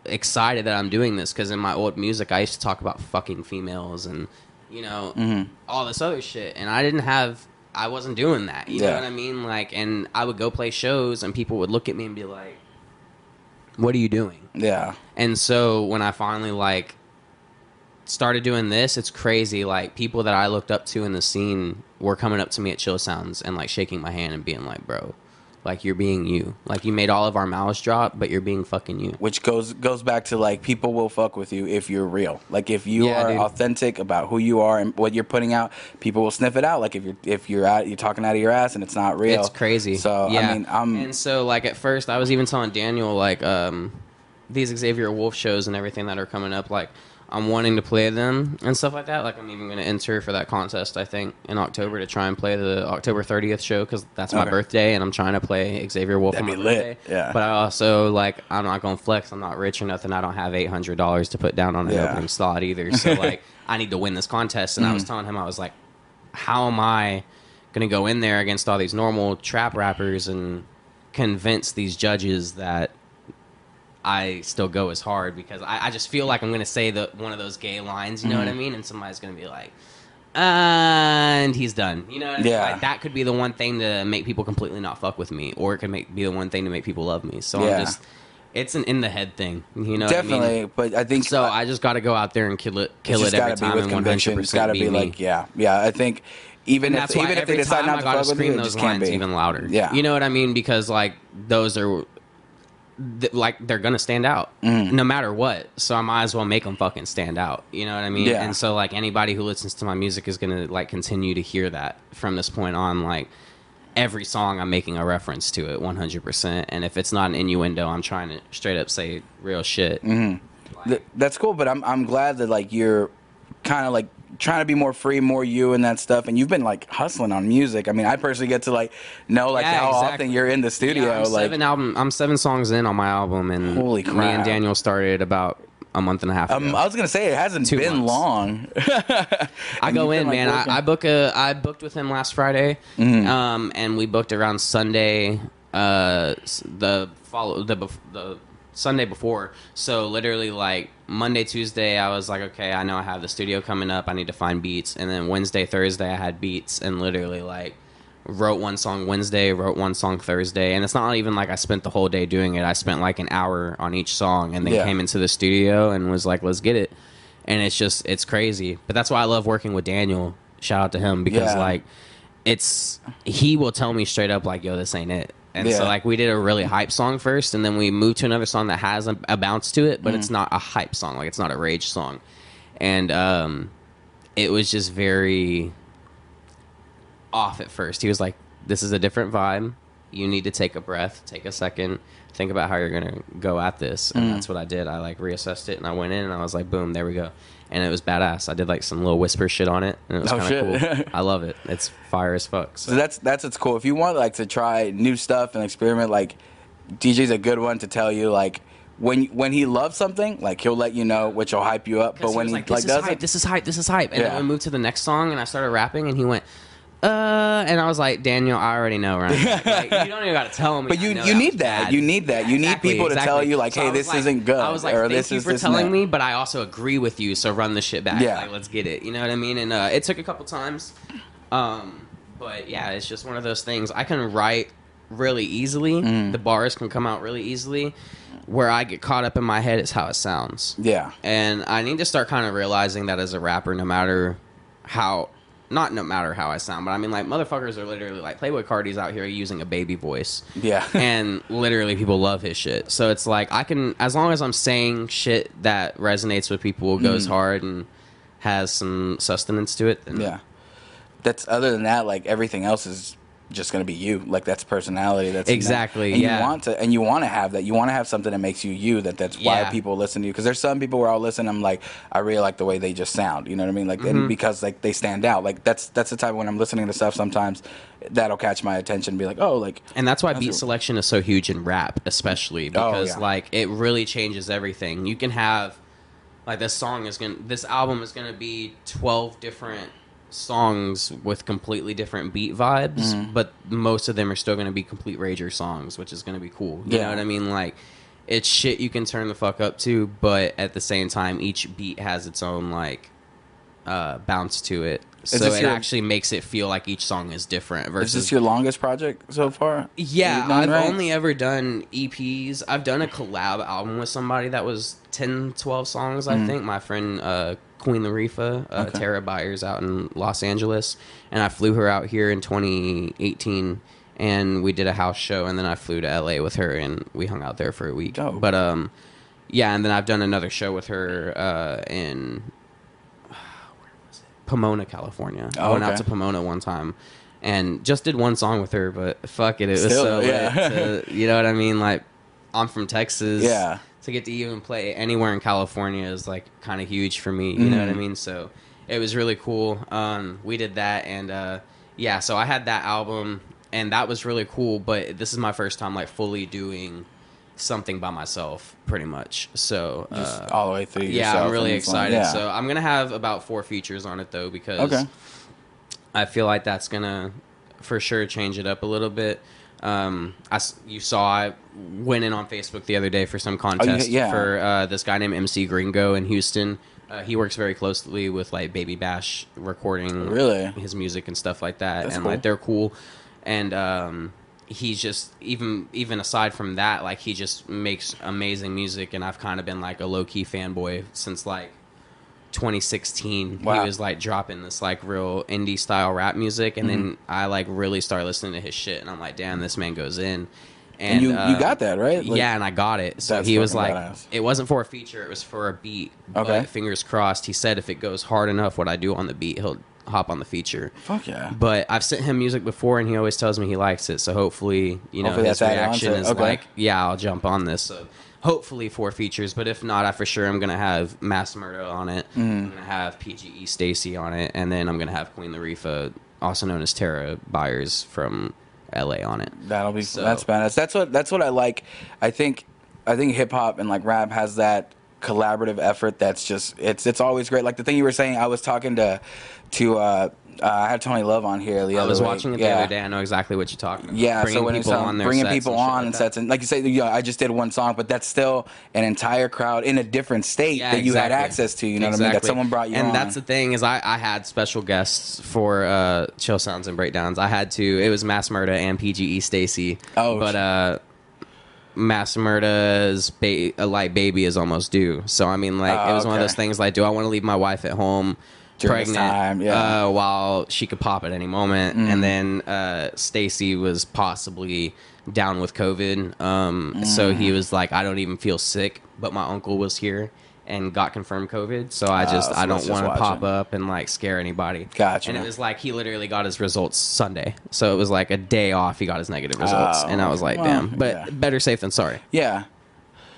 excited that I'm doing this because in my old music, I used to talk about fucking females and you know Mhm. all this other shit, and I didn't have, I wasn't doing that. You know what I mean? Like, and I would go play shows, and people would look at me and be like, "What are you doing?" Yeah. And so when I finally like started doing this, it's crazy. Like people that I looked up to in the scene were coming up to me at Chill Sounds and like shaking my hand and being like, "Bro, like you're being you. Like you made all of our mouths drop, but you're being fucking you." Which goes goes back to like people will fuck with you if you're real. Like if you Yeah, are dude. authentic about who you are and what you're putting out, people will sniff it out. Like if you're if you're out you're talking out of your ass and it's not real. It's crazy. So yeah. I mean I'm and so like at first I was even telling Daniel like um these Xavier Wulf shows and everything that are coming up like I'm wanting to play them and stuff like that. Like I'm even going to enter for that contest I think in October to try and play the October 30th show because that's my Okay. birthday and I'm trying to play Xavier Wulf That'd on my be lit. birthday. Yeah. But I also like I'm not going to flex. I'm not rich or nothing. I don't have eight hundred dollars to put down on an Yeah. opening slot either. So like I need to win this contest. And I was Mm-hmm. telling him I was like, how am I gonna go in there against all these normal trap rappers and convince these judges that I still go as hard because I, I just feel like I'm gonna say the one of those gay lines, you know Mm-hmm. what I mean? And somebody's gonna be like, and he's done. You know what I mean? Yeah. Like, that could be the one thing to make people completely not fuck with me, or it could make be the one thing to make people love me. So Yeah. I'm just, it's an in the head thing. You know, what I mean? definitely but I think So I just got to go out there and kill it, kill it every time, with and conviction. 100 It's gotta percent be me. like yeah. Yeah. I think even And if even if they decide not I to fuck with scream you, it those just can't lines be. even louder. Yeah. you know what I mean? Because like those are, th- like they're gonna stand out Mm. no matter what. So I might as well make them fucking stand out. You know what I mean? Yeah. And so like anybody who listens to my music is gonna like continue to hear that from this point on. Like every song, I'm making a reference to it 100. percent And if it's not an innuendo, I'm trying to straight up say real shit. Mm-hmm. Th- that's cool, but I'm I'm glad that like you're kind of like trying to be more free, more you and that stuff. And you've been like hustling on music. I mean, I personally get to like know like Yeah, how exactly. often you're in the studio. Yeah, I'm like seven album. I'm seven songs in on my album, and Holy crap. Me and Daniel started about a month and a half ago. um, I was gonna say it hasn't Two been months. long. I go in, like, man. I, I book a. I booked with him last Friday, Mm-hmm. um, and we booked around Sunday. Uh, the follow the the Sunday before. So literally, like Monday, Tuesday, I was like, okay, I know I have the studio coming up. I need to find beats, and then Wednesday, Thursday, I had beats, and literally like wrote one song Wednesday, wrote one song Thursday, and it's not even like I spent the whole day doing it. I spent like an hour on each song, and then Yeah. came into the studio and was like, let's get it. And it's just it's crazy, but that's why I love working with Daniel. Shout out to him because Yeah. like it's he will tell me straight up like, yo, this ain't it. And so like we did a really hype song first, and then we moved to another song that has a, a bounce to it, but Mm-hmm. it's not a hype song. Like it's not a rage song, and um, it was just very off at first. He was like, "This is a different vibe. You need to take a breath, take a second, think about how you're gonna go at this." Mm. And that's what I did. I like reassessed it, and I went in, and I was like, "Boom, there we go." And it was badass. I did like some little whisper shit on it, and it was Oh, kind of cool. I love it. It's fire as fuck. So So. that's that's what's cool. If you want like to try new stuff and experiment, like DJ's a good one to tell you like when when he loves something, like he'll let you know, which will hype you up. But when he he was like, like, this is does hype, it, this is hype, this is hype, and Yeah. then I moved to the next song, and I started rapping, and he went, "Uh," and I was like, "Daniel, I already know, right? like, you don't even got to tell me." But you- you need that. bad. You need that. You need people to tell you, like, hey, I was this isn't good, I was like, or thank this you is for this telling that." me, but I also agree with you. So run the shit back. Yeah. like, let's get it. You know what I mean? And uh, it took a couple times, um, but yeah, it's just one of those things. I can write really easily. Mm. The bars can come out really easily. Where I get caught up in my head is how it sounds. yeah, And I need to start kind of realizing that as a rapper, no matter how not no matter how I sound, but I mean like motherfuckers are literally like Playboi Carti's out here using a baby voice. Yeah. and literally people love his shit. So it's like I can as long as I'm saying shit that resonates with people, goes Mm. hard and has some sustenance to it, then Yeah. That's other than that, like everything else is just gonna be you. Like that's personality. That's Exactly, And yeah. you want to, and you want to have that. You want to have something that makes you you. That that's why Yeah. people listen to you. Because there's some people where I'll listen. I'm like, I really like the way they just sound. You know what I mean? Like, Mm-hmm. and because like they stand out. Like that's that's the type when I'm listening to stuff. Sometimes that'll catch my attention. and Be like, oh, like And that's why beat selection is so huge in rap, especially because yeah. like it really changes everything. You can have like this song is gonna this album is gonna be twelve different songs with completely different beat vibes, Mm-hmm. but most of them are still gonna be complete rager songs, which is gonna be cool. You Yeah. know what I mean? Like it's shit you can turn the fuck up to, but at the same time each beat has its own like uh, bounce to it. So it your- actually makes it feel like each song is different versus is this your longest project so far? yeah, I've right? only ever done EPs. I've done a collab album with somebody that was 10, 12 songs, I think. My friend uh, Queen Latifah, uh. Okay. Tara Byers out in Los Angeles. And I flew her out here in 2018 and we did a house show and then I flew to LA with her and we hung out there for a week. Dope. But um yeah, and then I've done another show with her uh, in Pomona, California. I Oh, went out to Pomona one time and just did one song with her, but fuck it, it was Still, so yeah. To, you know what I mean? Like, I'm from Texas. Yeah. To get to even play anywhere in California is like kind of huge for me. You know what I Mhm. mean? So it was really cool. Um, we did that, and uh, yeah, so I had that album, and that was really cool. But this is my first time like fully doing something by myself, pretty much. So uh, all the way through. yeah, I'm really and it's like- excited. yeah. So I'm gonna have about four features on it though because Okay. I feel like that's gonna for sure change it up a little bit. Um, I you saw I went in on Facebook the other day for some contest Oh, yeah. for uh, this guy named MC Gringo in Houston. Uh, he works very closely with like Baby Bash recording Really? his music and stuff like that, That's and cool. like they're cool. And um, he's just even even aside from that, like he just makes amazing music, and I've kind of been like a low key fanboy since like 2016. Wow. He was like dropping this like real indie style rap music, and then Mm-hmm. I like really started listening to his shit, and I'm like, damn, this man goes in. And you- you uh, got that, right? Like- yeah, and I got it. So he was like, badass. it wasn't for a feature; it was for a beat. Okay. Fingers crossed. He said if it goes hard enough, what I do on the beat, he'll hop on the feature. Fuck yeah. But I've sent him music before, and he always tells me he likes it. So hopefully, you know, Hopefully his that's added on reaction is Okay. like, "Yeah, I'll jump on this." So hopefully four features. But if not, I for sure I'm gonna have Mass Murder on it. Mm. I'm gonna have PGE Stacy on it, and then I'm gonna have Queen Latifah, also known as Tara Byers from LA, on it. That'll be So- that's badass. That's what that's what I like. I think I think hip hop and like rap has that collaborative effort that's just it's it's always great. Like the thing you were saying, I was talking to to uh, uh I had Tony Love on here the I was week. watching it the Yeah. other day. I know exactly what you're talking about. Yeah, bringing so when people um, on bringing sets people and on like and sets, and like you say, yeah, I just did one song, but that's still an entire crowd in a different state Yeah, that you had access to. You know what I mean? That Exactly. someone brought you on. and on. that's the thing is I, I had special guests for uh, chill sounds and breakdowns. I had to. It was Mass Murder and PGE Stacy. Oh, but uh, Mass ba- a light baby is almost due. So I mean, like Oh, it was one of okay. those things. Like, do I want to leave my wife at home? During this pregnant time, yeah. Mm. uh, while she could pop at any moment and then uh, stacy was possibly down with covid um, so Mm. he was like i don't even feel sick but my uncle was here and got confirmed covid so i just Oh, so i don't just want to pop up and like scare anybody Gotcha. and it was like he literally got his results sunday so it was like a day off he got his negative results Oh, and i was like well, damn but yeah. better safe than sorry yeah.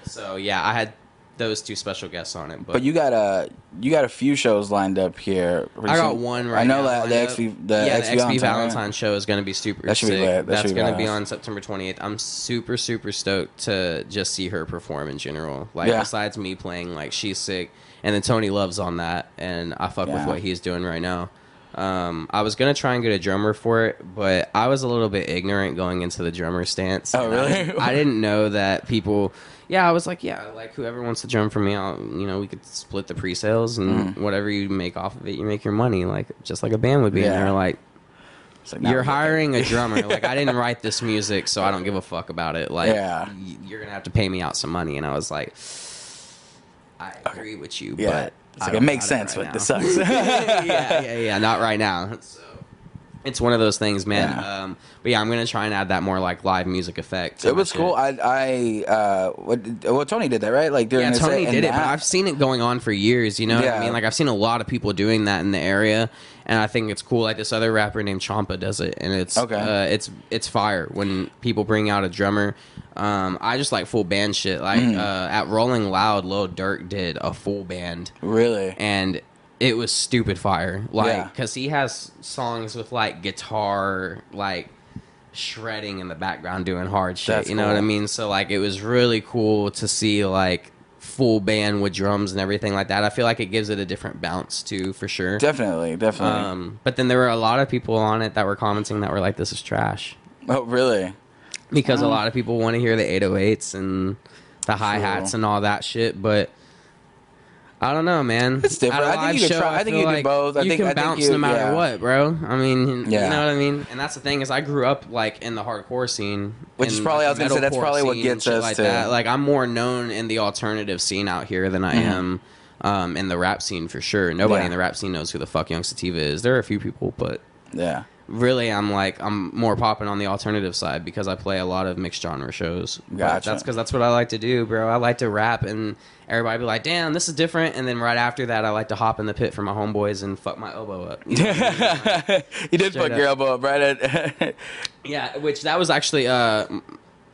so yeah i had those two special guests on it but, But you got a you got a few shows lined up here. I got one right I know now that the up. the yeah, the Valentine, Valentine, show is going to be super That sick. That That's going to be on September 28th. I'm super super stoked to just see her perform in general. Like Yeah. besides me playing like she's sick and then Tony Love's on that and I fuck with what he's doing right now. Um, I was gonna try and get a drummer for it, but I was a little bit ignorant going into the drummer stance. Oh, I really? didn't- I didn't know that people. Yeah, I was like, yeah, like whoever wants to drum for me, I'll, you know, we could split the pre-sales and Mm. whatever you make off of it, you make your money, like just like a band would be. Yeah. And they're like, like, you're hiring a drummer. like I didn't write this music, so I don't give a fuck about it. Like, Yeah. y- you're gonna have to pay me out some money. And I was like, I agree with you, Yeah. but I like it makes got it sense, right but now. this sucks. yeah, yeah, yeah. Not right now. So it's one of those things, man. Yeah. Um, but yeah, I'm gonna try and add that more like live music effect. it my was shit. cool. I, I, uh, what, well, Tony did that, right? Like during Yeah, Tony set, did and it, but I've seen it going on for years. You know what I mean? Like I've seen a lot of people doing that in the area, and I think it's cool. Like this other rapper named Champa does it, and it's Okay. uh, it's it's fire when people bring out a drummer. Um, I just like full band shit. Like Mm. uh, at Rolling Loud, Lil Durk did a full band, really. and it was stupid fire. Like Yeah. because he has songs with like guitar, like shredding in the background doing hard shit. That's you know what I mean? So like it was really cool to see like full band with drums and everything like that. I feel like it gives it a different bounce too, for sure. Definitely, definitely. Um, but then there were a lot of people on it that were commenting that were like, "This is trash," oh, really? because a Oh. lot of people want to hear the 808s and the hi hats and all that shit, but. I don't know, man. It's different. I, I think you could show, try- I think feel you do both. I you think- can I think bounce you- no matter yeah. what, bro. I mean, Yeah. you know what I mean. And that's the thing is, I grew up like in the hardcore scene, Which is probably- like, I was gonna say, that's probably what gets us like to- that. Like I'm more known in the alternative scene out here than I am um, in the rap scene for sure. Nobody Mm-hmm. Yeah. in the rap scene knows who the fuck Yung Sativa is. There are a few people, but Yeah. Really I'm like I'm more popping on the alternative side because I play a lot of mixed genre shows. But That's because that's what I like to do, bro. I like to rap and everybody be like, "Damn, this is different," and then right after that, I like to hop in the pit for my homeboys and fuck my elbow up. You know I mean? you did Straight fuck your elbow up right yeah, which that was actually uh,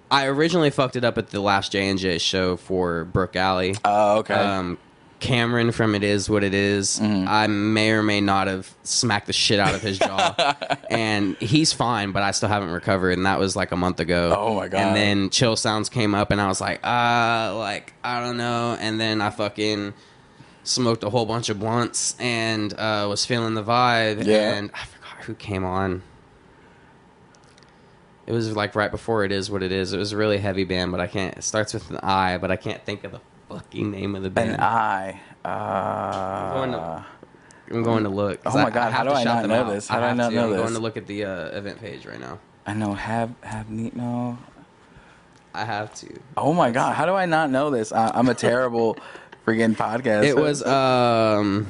I originally fucked it up at the last J and J show for Brook Alley. Oh, okay. Um, Cameron from It Is What It Is, Mm-hmm. I may or may not have smacked the shit out of his jaw. and he's fine, but I still haven't recovered. And that was like a month ago. Oh my God. And then Chill Sounds came up, and I was like, uh, like, I don't know. And then I fucking smoked a whole bunch of blunts and uh, was feeling the vibe. Yeah. And I forgot who came on. It was like right before it is what it is. It was a really heavy band, but I can't. It starts with an I, but I can't think of the fucking name of the band. An eye. Uh, going to- I'm going to look. Oh my God, I have how do I not know out. this? How do I not to. know I'm this? going to look at the uh, event page right now. I know. Have have neat. No. I have to. Oh my god, how do I not know this? I, I'm a terrible freaking podcast. It was um.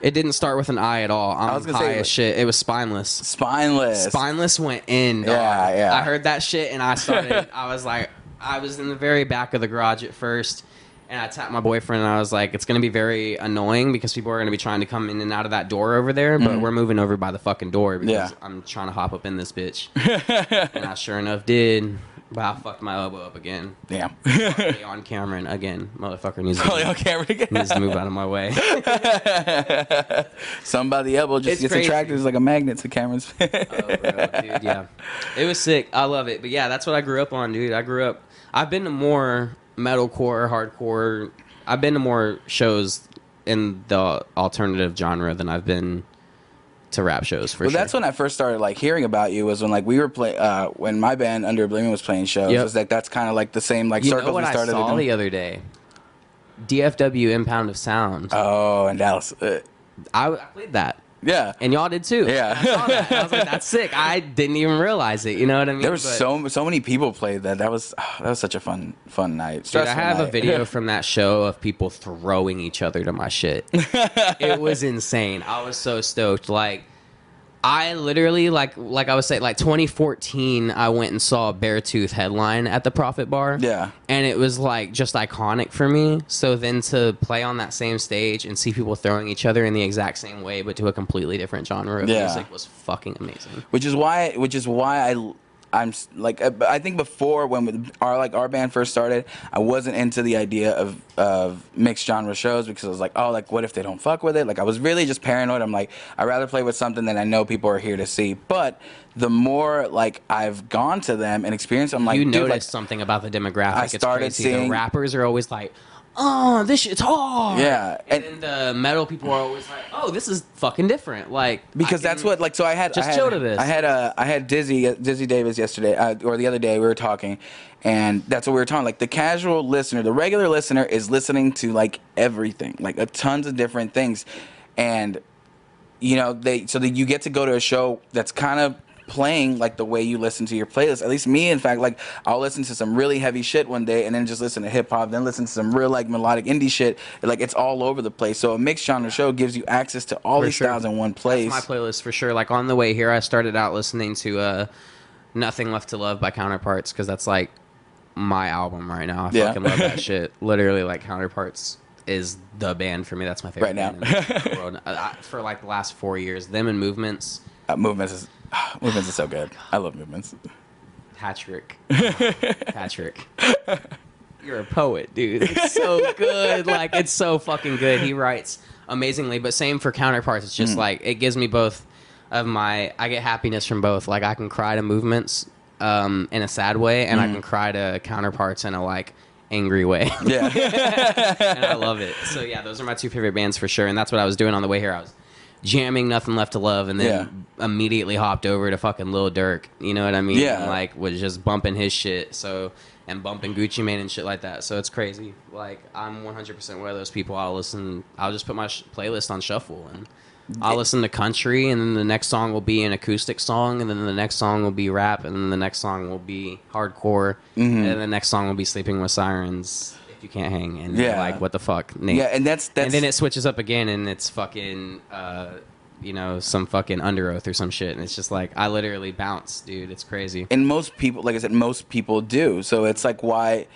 It didn't start with an I at all. I'm was gonna high say- as shit. It was spineless. spineless. Spineless went in. Dog. Yeah, yeah. I heard that shit and I started. I was like, I was in the very back of the garage at first, and I tapped my boyfriend and I was like, it's gonna be very annoying because people are gonna be trying to come in and out of that door over there, but we're moving over by the fucking door because Mm-hmm. Yeah. I'm trying to hop up in this bitch. and I sure enough did. But I fucked my elbow up again. Damn. On Cameron again. Motherfucker needs to, Probably on camera again. needs to move out of my way. Some by the elbow just It's gets crazy. attracted as like a magnet to Cameron's. Oh, bro, dude, yeah. It was sick. I love it. But yeah, that's what I grew up on, dude. I grew up. I've been to more metalcore, hardcore. I've been to more shows in the alternative genre than I've been to rap shows for well, sure. that's when I first started like hearing about you was when like we were play uh when my band Under Oblivion was playing shows. Yep. It was like that's kind of like the same like you circles know what we I started. saw doing. the other day. DFW Impound of Sound. oh, in Dallas. Uh, I, I played that, yeah. and y'all did too. Yeah. I saw that. I was like, "That's sick." I didn't even realize it. You know what I mean? There was But- so so many people played that. That was ah, that was such a fun fun night. Dude, I have a video from that show of people throwing each other to my shit. it was insane. I was so stoked. Like, I literally like like I was saying, like 2014, I went and saw a Beartooth headline at the Prophet Bar. Yeah. and it was like just iconic for me. So then to play on that same stage and see people throwing each other in the exact same way, but to a completely different genre of Yeah. music, was fucking amazing. which is why which is why I I'm like uh, I think before when our like our band first started, I wasn't into the idea of of mixed genre shows because I was like, oh, like what if they don't fuck with it? Like I was really just paranoid. I'm like, I'd rather play with something that I know people are here to see. But the more like I've gone to them and experienced, I'm like, you noticed like, something about the demographic. I it's started crazy. the seeing- rappers are always like, "Oh, this shit's hard." Yeah, and, and- the metal people are always like, "Oh, this is fucking different." Like because that's what like so I had Just I had, chill to this. I had uh, I had Dizzy Dizzy Davis yesterday uh, or the other day we were talking and that's what we were talking like the casual listener the regular listener is listening to like everything like a tons of different things and you know they so that you get to go to a show that's kind of playing like the way you listen to your playlist. At least me, in fact, like I'll listen to some really heavy shit one day and then just listen to hip hop, then listen to some real like melodic indie shit. Like it's all over the place. So a mixed genre show gives you access to all For these sure. styles in one place. my playlist for sure. Like on the way here, I started out listening to uh, "Nothing Left to Love" by Counterparts because that's like my album right now. I Yeah. fucking love that shit. Literally, like Counterparts is the band for me. That's my favorite Right now. band in the world. I, I, for like the last four years. Them and Movements. Uh, movements is movements is so good. I love movements. Patrick. Patrick. You're a poet, dude. It's so good. Like it's so fucking good. He writes amazingly, but same for counterparts. It's just like it gives me both of my I get happiness from both. Like I can cry to movements um in a sad way and I can cry to counterparts in a like angry way. Yeah. and I love it. So yeah, those are my two favorite bands for sure. And that's what I was doing on the way here. I was jamming Nothing Left to Love and then immediately hopped over to fucking Lil Durk. You know what I mean? Yeah. And, like was just bumping his shit. So and bumping Gucci Mane and shit like that. So it's crazy. Like I'm 100% one of those people. I'll listen. I'll just put my sh- playlist on shuffle and. I'll listen to country, and then the next song will be an acoustic song, and then the next song will be rap, and then the next song will be hardcore, Mm-hmm. and then the next song will be "Sleeping with Sirens." You can't hang, and you're Yeah. like, what the fuck, Nate? yeah, and that's that's and then it switches up again, and it's fucking, uh, you know, some fucking Underoath or some shit, and it's just like I literally bounce, dude. It's crazy. and most people like i said most people do so it's like why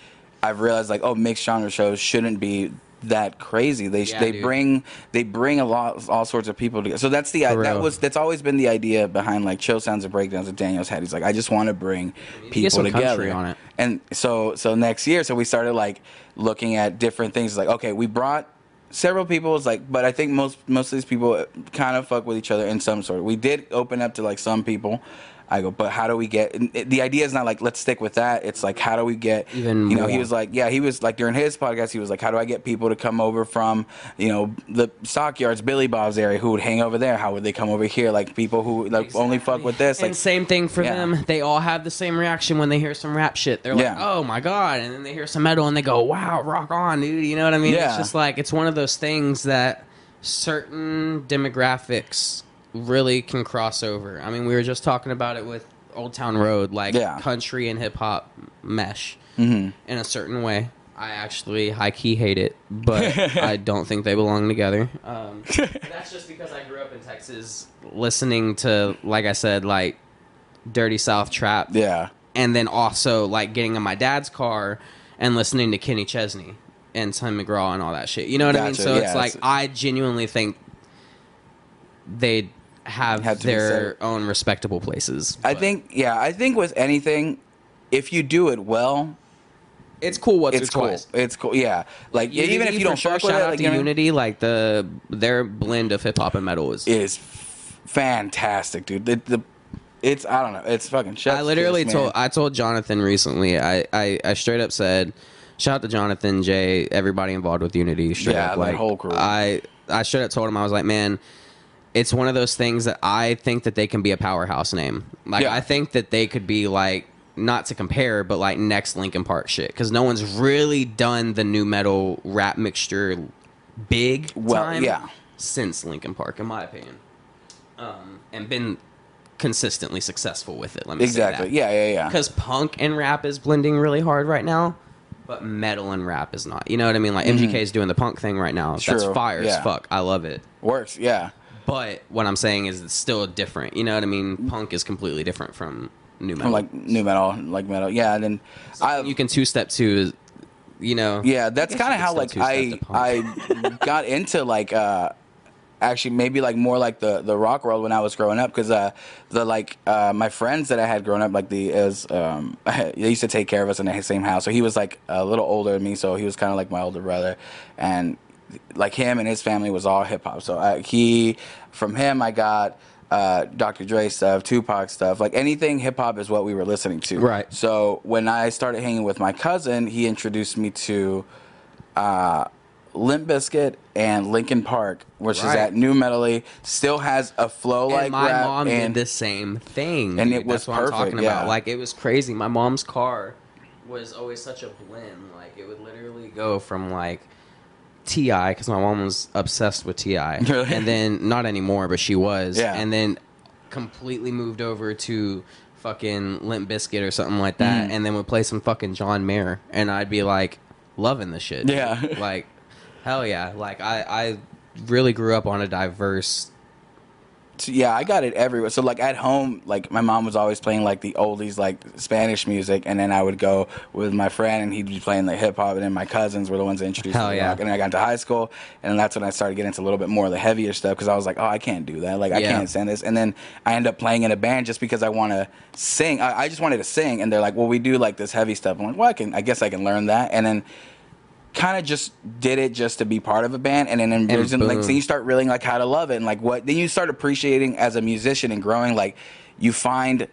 i've realized like oh mixed genre shows shouldn't be that crazy they Yeah, they dude. bring they bring a lot all sorts of people together so that's the For that real. was that's always been the idea behind like chill sounds and breakdowns that daniel's had he's like i just want to bring get people some together country on it. and so so next year so we started like looking at different things like okay we brought several people it's like but i think most most of these people kind of fuck with each other in some sort we did open up to like some people i go but how do we get it- the idea is not like let's stick with that it's like how do we get Even you know he was like yeah he was like during his podcast he was like how do i get people to come over from you know the stockyards billy bob's area who would hang over there how would they come over here like people who like only fuck with this like and same thing for Yeah. them. They all have the same reaction when they hear some rap shit. They're like, Yeah. "Oh my god!" And then they hear some metal and they go, "Wow, rock on, dude!" You know what I mean? Yeah. It's just like it's one of those things that certain demographics really can cross over. I mean, we were just talking about it with Old Town Road, like Yeah. country and hip hop mesh Mhm. in a certain way. I actually high key hate it, but I don't think they belong together. Um, that's just because I grew up in Texas, listening to, like I said, like Dirty South trap, yeah and then also like getting in my dad's car and listening to Kenny Chesney and Tim McGraw and all that shit. You know what I mean? So yeah, it's like I genuinely think they have Have be their own respectable places. i but think yeah i think with anything if you do it well it's cool. What's it's cool. twice. It's cool. Yeah, like Unity, even if you don't sure, fuck with shout it, out like, to you know, Unity, like the their blend of hip hop and metal is. is fantastic, dude. The, the it's I don't know. It's fucking. I literally kiss, told. I told Jonathan recently. I, I I straight up said, shout out to Jonathan, Jay, everybody involved with Unity. Straight Yeah, up, like whole crew. I I straight up told him I was like, man. It's one of those things that I think that they can be a powerhouse name. Like Yeah. I think that they could be like not to compare, but like next Linkin Park shit because no one's really done the nu metal rap mixture big Well, time yeah. since Linkin Park, in my opinion, um, and been consistently successful with it. Let me exactly. say that. Yeah, yeah, yeah. because punk and rap is blending really hard right now, but metal and rap is not. You know what I mean? Like MGK is doing the punk thing right now. That's Mm-hmm. True, fire as fuck. I love it. Works. Yeah. But what I'm saying is it's still different. You know what I mean? Punk is completely different from nu metal. From like nu metal, like metal. Yeah, and then I. you can two step to, you know. yeah, that's kind of how like I I got into like uh actually maybe like more like the the rock world when I was growing up because uh the like uh my friends that I had growing up like the as um they used to take care of us in the same house so he was like a little older than me so he was kind of like my older brother and like him and his family was all hip hop so I, he from him I got uh, Dr. Dre stuff, Tupac stuff, like anything hip hop is what we were listening to. Right. So when I started hanging with my cousin, he introduced me to uh, Limp Bizkit and Linkin Park, which Right. is at new Medley, still has a flow And like my rap, mom and did the same thing, and dude. it was That's what I'm perfect, talking yeah. about. Like it was crazy. My mom's car was always such a blend. Like it would literally go from like T.I because my mom was obsessed with T.I, Really? and then not anymore, but she was. Yeah. And then completely moved over to fucking Limp Bizkit or something like that, mm. and then would play some fucking John Mayer, and I'd be like loving the shit. Yeah. like hell yeah. Like I I really grew up on a diverse. So, yeah, I got it everywhere. So like at home, like my mom was always playing like the oldies, like Spanish music, and then I would go with my friend, and he'd be playing the hip hop, and then my cousins were the ones that introduced Hell me to yeah. rock. And then I got into high school, and that's when I started getting into a little bit more of the heavier stuff because I was like, oh, I can't do that. Like I Yeah. can't stand this. And then I end up playing in a band just because I want to sing. I, I just wanted to sing, and they're like, well, we do like this heavy stuff. I'm like, well, I can. I guess I can learn that, and then. Kind of just did it just to be part of a band, and then and like boom. so you start really like how to love it and like what then you start appreciating as a musician and growing like you find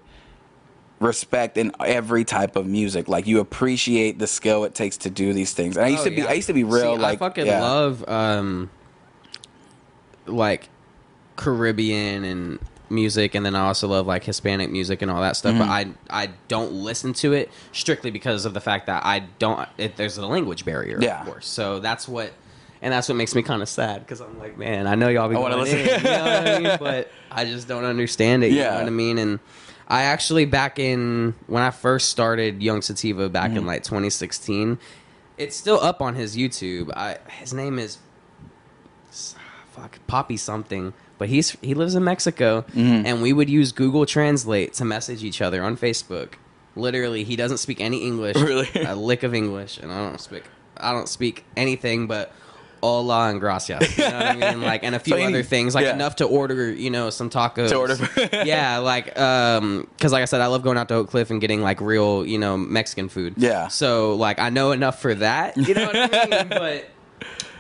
respect in every type of music like you appreciate the skill it takes to do these things and i used Oh, to be yeah. i used to be real See, like I fucking yeah. love um like Caribbean and music and then I also love like Hispanic music and all that stuff but Mm-hmm. I I don't listen to it strictly because of the fact that I don't it, there's a language barrier Yeah. of course so that's what and that's what makes me kind of sad because I'm like man I know y'all be I wanna listen. in, you know what I mean but I just don't understand it you Yeah. know what I mean and I actually back in when I first started Yung Sativa back Mm-hmm. in like 2016 it's still up on his YouTube. I his name is fuck Poppy something, but he's he lives in Mexico, Mm-hmm. and we would use Google Translate to message each other on Facebook. Literally, he doesn't speak any English, Really? a lick of English, and I don't speak I don't speak anything but. Hola and gracias. You know what I mean? Like, and a few So he- other things, like yeah. enough to order, you know, some tacos. To order- yeah, like, um, because like I said, I love going out to Oak Cliff and getting like real, you know, Mexican food. Yeah. So like, I know enough for that. You know what I mean? But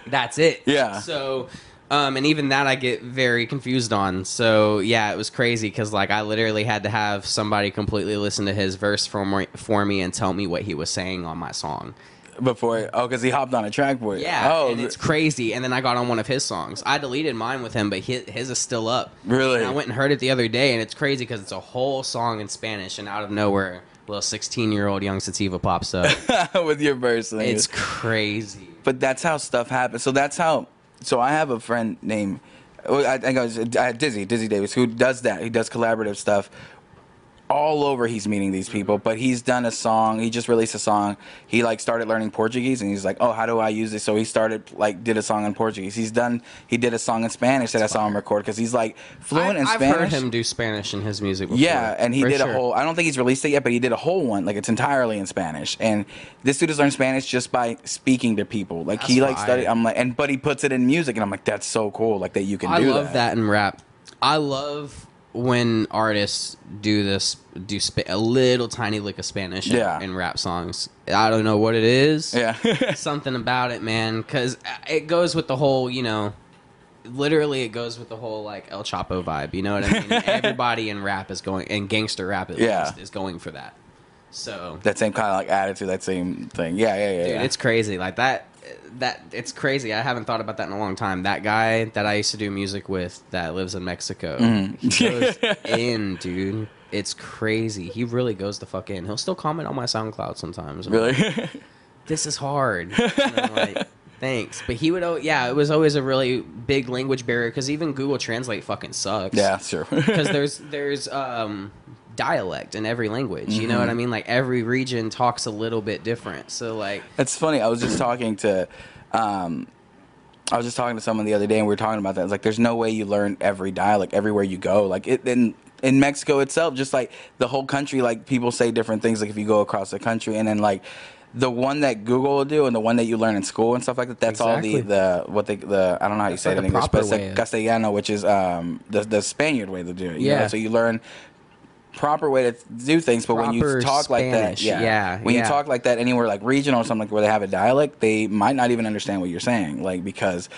that's it. Yeah. So, um, and even that I get very confused on. So yeah, it was crazy because like I literally had to have somebody completely listen to his verse for me, for me and tell me what he was saying on my song. before oh because he hopped on a track for Yeah, oh and it's crazy. And then I got on one of his songs. I deleted mine with him, but his, his is still up. Really? And I went and heard it the other day, and it's crazy because it's a whole song in Spanish, and out of nowhere, a little sixteen-year-old Yung Sativa pops up. with your verse it's crazy. but that's how stuff happens. So that's how. So I have a friend named, I think I was uh, Dizzy Dizzy Davis who does that. He does collaborative stuff. All over, he's meeting these people. But he's done a song. He just released a song. He like started learning Portuguese, and he's like, "Oh, how do I use this?" So he started like did a song in Portuguese. He's done. He did a song in Spanish that I saw him record because he's like fluent I, in I've Spanish. heard him do Spanish in his music. Before, Yeah, and he did sure. a whole. I don't think he's released it yet, but he did a whole one. Like it's entirely in Spanish. And this dude has learned Spanish just by speaking to people. Like he That's like studied. I'm like, and but he puts it in music, and I'm like, that's so cool. Like that you can do. That. I do love that. in rap. I love when artists do this, do sp- a little tiny lick of Spanish in, Yeah. in rap songs. I don't know what it is. Yeah. something about it, man, because it goes with the whole, you know, literally it goes with the whole like El Chapo vibe. You know what I mean? Everybody in rap is going, and gangster rap at Yeah. least is going for that. So, that same kind of like attitude, that same thing. Yeah, yeah, yeah. dude, yeah. it's crazy. Like that, that it's crazy. I haven't thought about that in a long time. That guy that I used to do music with that lives in Mexico, Mm-hmm. he goes in, dude. It's crazy. He really goes the fuck in. He'll still comment on my SoundCloud sometimes. I'm like, really. this is hard. And I'm like, thanks. But he would, al- yeah, it was always a really big language barrier because even Google Translate fucking sucks. yeah, sure. Because there's there's um dialect in every language. You Mm-hmm. know what I mean? Like every region talks a little bit different. So like, It's funny. I was just talking to, um, I was just talking to someone the other day, and we were talking about that. It's like there's no way you learn every dialect everywhere you go. Like it in in Mexico itself, just like the whole country, like people say different things. Like if you go across the country, and then like the one that Google will do, and the one that you learn in school and stuff like that. That's all the the what they the I don't know how you say like it in the English, but it's way like Castellano, which is um the the Spaniard way to do it. you know? Yeah. So you learn proper way to do things but when you Proper talk like that Spanish, yeah, yeah, when yeah. you talk like that anywhere like regional or something where they have a dialect they might not even understand what you're saying like because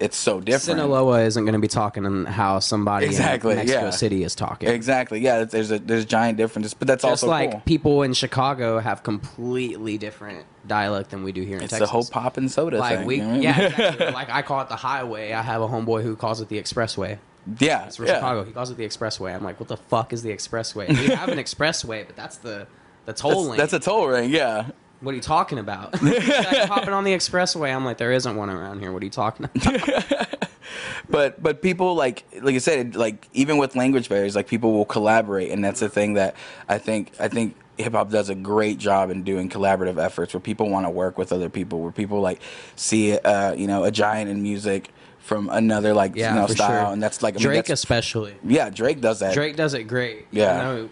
it's so different Sinaloa isn't going to be talking in how somebody Exactly, in Mexico yeah. City is talking. exactly yeah there's a there's giant differences but that's Just also like cool people in Chicago have completely different dialect than we do here in it's Texas. the whole pop and soda like thing we, you know what I mean? yeah, exactly. like I call it the highway. I have a homeboy who calls it the expressway. Yeah It's from yeah. Chicago. He calls it the expressway. I'm like, what the fuck is the expressway? We have an expressway, but that's the the toll that's, lane. that's a toll ring yeah what are you talking about? Like, hopping on the expressway. I'm like, there isn't one around here. What are you talking about? but but people like like I said, like even with language barriers, like people will collaborate, and that's the thing that I think I think hip hop does a great job in doing collaborative efforts where people want to work with other people, where people like see uh, you know a giant in music from another like Yeah, you know style, sure. and that's like I mean, Drake that's- especially. yeah, Drake does that. Drake does it great. Yeah. You know,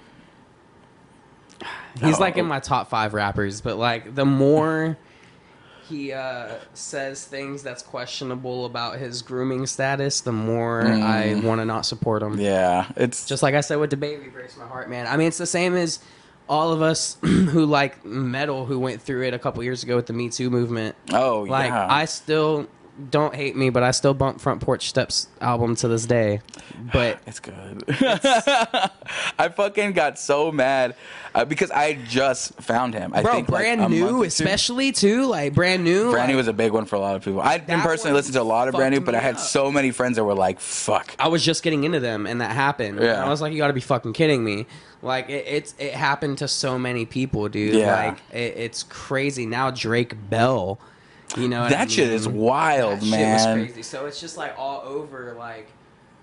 he's like Oh. in my top five rappers, but like the more he uh, says things that's questionable about his grooming status, the more I want to not support him. Mm. Yeah, it's Just like I said with the baby, breaks my heart, man. I mean, it's the same as all of us who like metal, who went through it a couple years ago with the Me Too movement. oh Like, yeah. I still don't hate me, but I still bump Front Porch Step's album to this day. But It's good. I fucking got so mad uh, because I just found him. I bro, think brand month new, especially too, like brand new. Brand new was a big one for a lot of people. I didn't personally listen to a lot of brand new, but I had up. so many friends that were like, "Fuck." I was just getting into them, and that happened. Yeah. I was like, "You got to be fucking kidding me!" Like it, it's it happened to so many people, dude. Yeah. Like it, it's crazy. Now Drake Bell, you know what I That shit is wild, That man. Shit was crazy. So it's just like all over, like,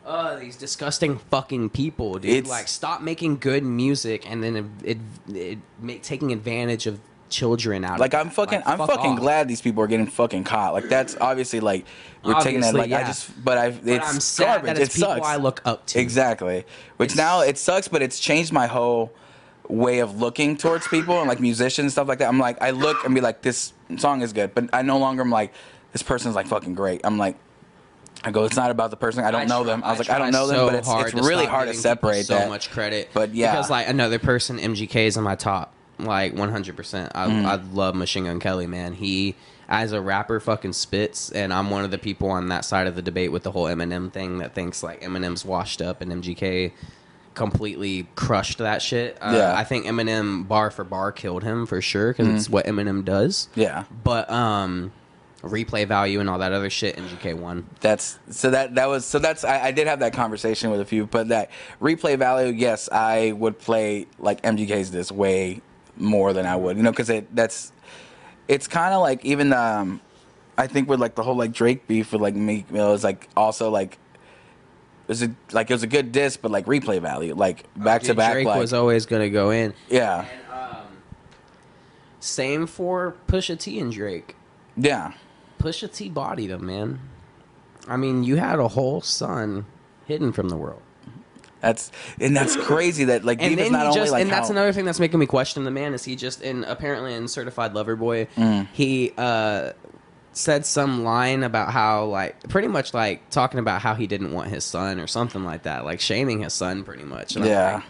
oh, these disgusting fucking people, dude. It's- like, stop making good music and then it, it, it make, taking advantage of children out. Like of I'm fucking, Like, I'm fuck fucking off. glad these people are getting fucking caught. Like that's obviously like we're taking that. Obviously, Like I just, but I, it's But I'm sad garbage. that it's it people sucks. I look up to. Exactly. Which It's- now it sucks, but it's changed my whole way of looking towards people and like musicians and stuff like that. I'm like, I look and be like, this song is good, but I no longer am like, this person's like fucking great. I'm like, I go, it's not about the person. I don't I know try- them. I was like, I don't know them, but it's, hard it's really hard to separate so that. much credit. But yeah. because like another person, MGK is on my top, like 100. percent I Mm. I love Machine Gun Kelly, man. He as a rapper fucking spits, and I'm one of the people on that side of the debate with the whole Eminem thing that thinks like Eminem's washed up and MGK completely crushed that shit. Uh, Yeah. I think Eminem bar for bar killed him for sure because Mm-hmm. it's what Eminem does. Yeah. But um, replay value and all that other shit, MGK one. That's so that that was so that's I, I did have that conversation with a few, but that replay value, yes, I would play like MGK's this way more than I would, you know, because it that's it's kind of like even um I think with like the whole like Drake beef with like Meek Mill is like also like was a, like it was a good disc, but like replay value, like back to back, Drake like was always gonna go in. yeah, And, um, same for Pusha T and Drake. yeah. Pusha T bodied him, man. I mean, you had a whole son hidden from the world. That's and that's crazy that like And then not just, like and that's another thing that's making me question the man. Is he just in apparently in Certified Lover Boy? Mm. He uh, said some line about how like pretty much like talking about how he didn't want his son or something like that, like shaming his son pretty much. And yeah.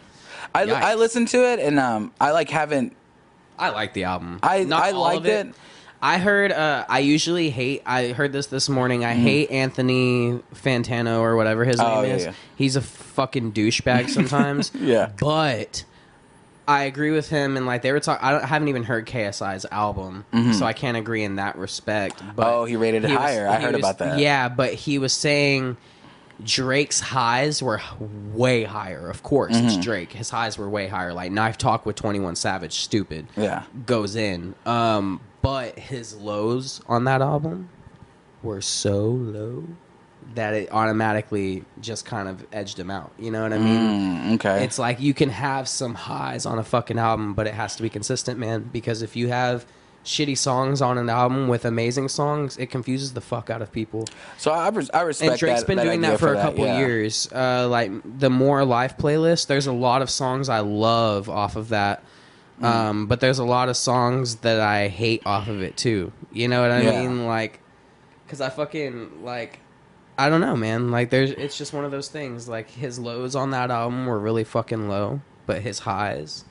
like, I, I listened to it and um I like haven't I like the album. I- Not I liked it. it. I heard. Uh, I usually hate. I heard this this morning. I hate Anthony Fantano or whatever his. Oh, name yeah, is. yeah. He's a fucking douchebag sometimes. Yeah. but I agree with him. And like they were talking. I, I haven't even heard KSI's album, so I can't agree in that respect. But Mm-hmm. Oh, he rated it was- higher. I he heard was- about that. Yeah, but he was saying. Drake's highs were way higher. Of course, it's Mm-hmm. Drake. His highs were way higher. Like Knife Talk with Twenty One Savage, stupid Yeah. goes in. Um, but his lows on that album were so low that it automatically just kind of edged him out. You know what I mean? Mm, okay. It's like you can have some highs on a fucking album, but it has to be consistent, man. Because if you have shitty songs on an album with amazing songs, it confuses the fuck out of people. so I, res- I respect that. And Drake's that, been that doing that for, a that, couple yeah. years. Uh, like the More Life playlist, there's a lot of songs I love off of that. Mm. Um, but there's a lot of songs that I hate off of it too. You know what I Yeah. mean? Like, cause I fucking like, I don't know, man. Like, there's it's just one of those things. Like his lows on that album were really fucking low, but his highs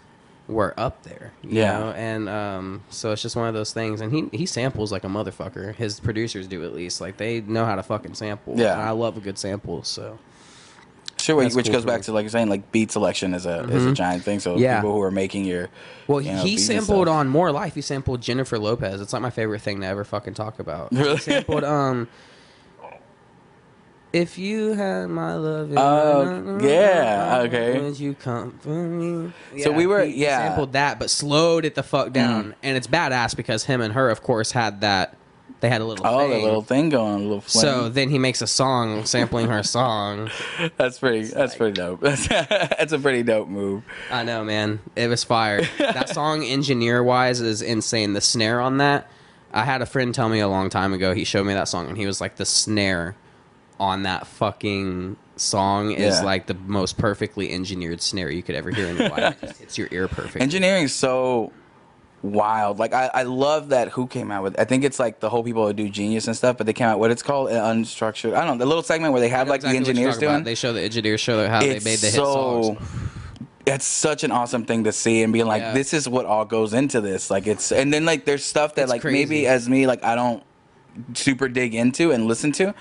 were up there. You Yeah. know? and um, so it's just one of those things. And he he samples like a motherfucker. His producers do at least. Like they know how to fucking sample. Yeah. and I love a good sample. So Sure, which, That's which cool goes back me. to like you're saying, like beat selection is a is a giant thing. So Yeah. people who are making your well, you know, he sampled on More Life. He sampled Jennifer Lopez. It's like my favorite thing to ever fucking talk about. Really? He sampled um. If you had my love, Oh, yeah, okay. Would you come for me? So we were- yeah. sampled that, but slowed it the fuck down, Mm. and it's badass because him and her, of course, had that They had a little Oh, thing. little thing going on, a little flame. so then he makes a song sampling her song. that's pretty. That's pretty dope. That's, that's a pretty dope move. I know, man. It was fire. that song, engineer wise, is insane. The snare on that, I had a friend tell me a long time ago. He showed me that song, and he was like, the snare on that fucking song is Yeah. like the most perfectly engineered snare you could ever hear in your life. It hits your ear perfect. Engineering is so wild. Like I, I love that who came out with. I think it's like the whole people who do Genius and stuff, but they came out what it's called an unstructured. I don't know the little segment where they have like exactly the engineers talking about. doing. They show the engineers show how it's they made the hit so. songs. It's such an awesome thing to see and being like, Yeah. this is what all goes into this. Like it's and then like there's stuff that It's like crazy. maybe as me like I don't super dig into and listen to,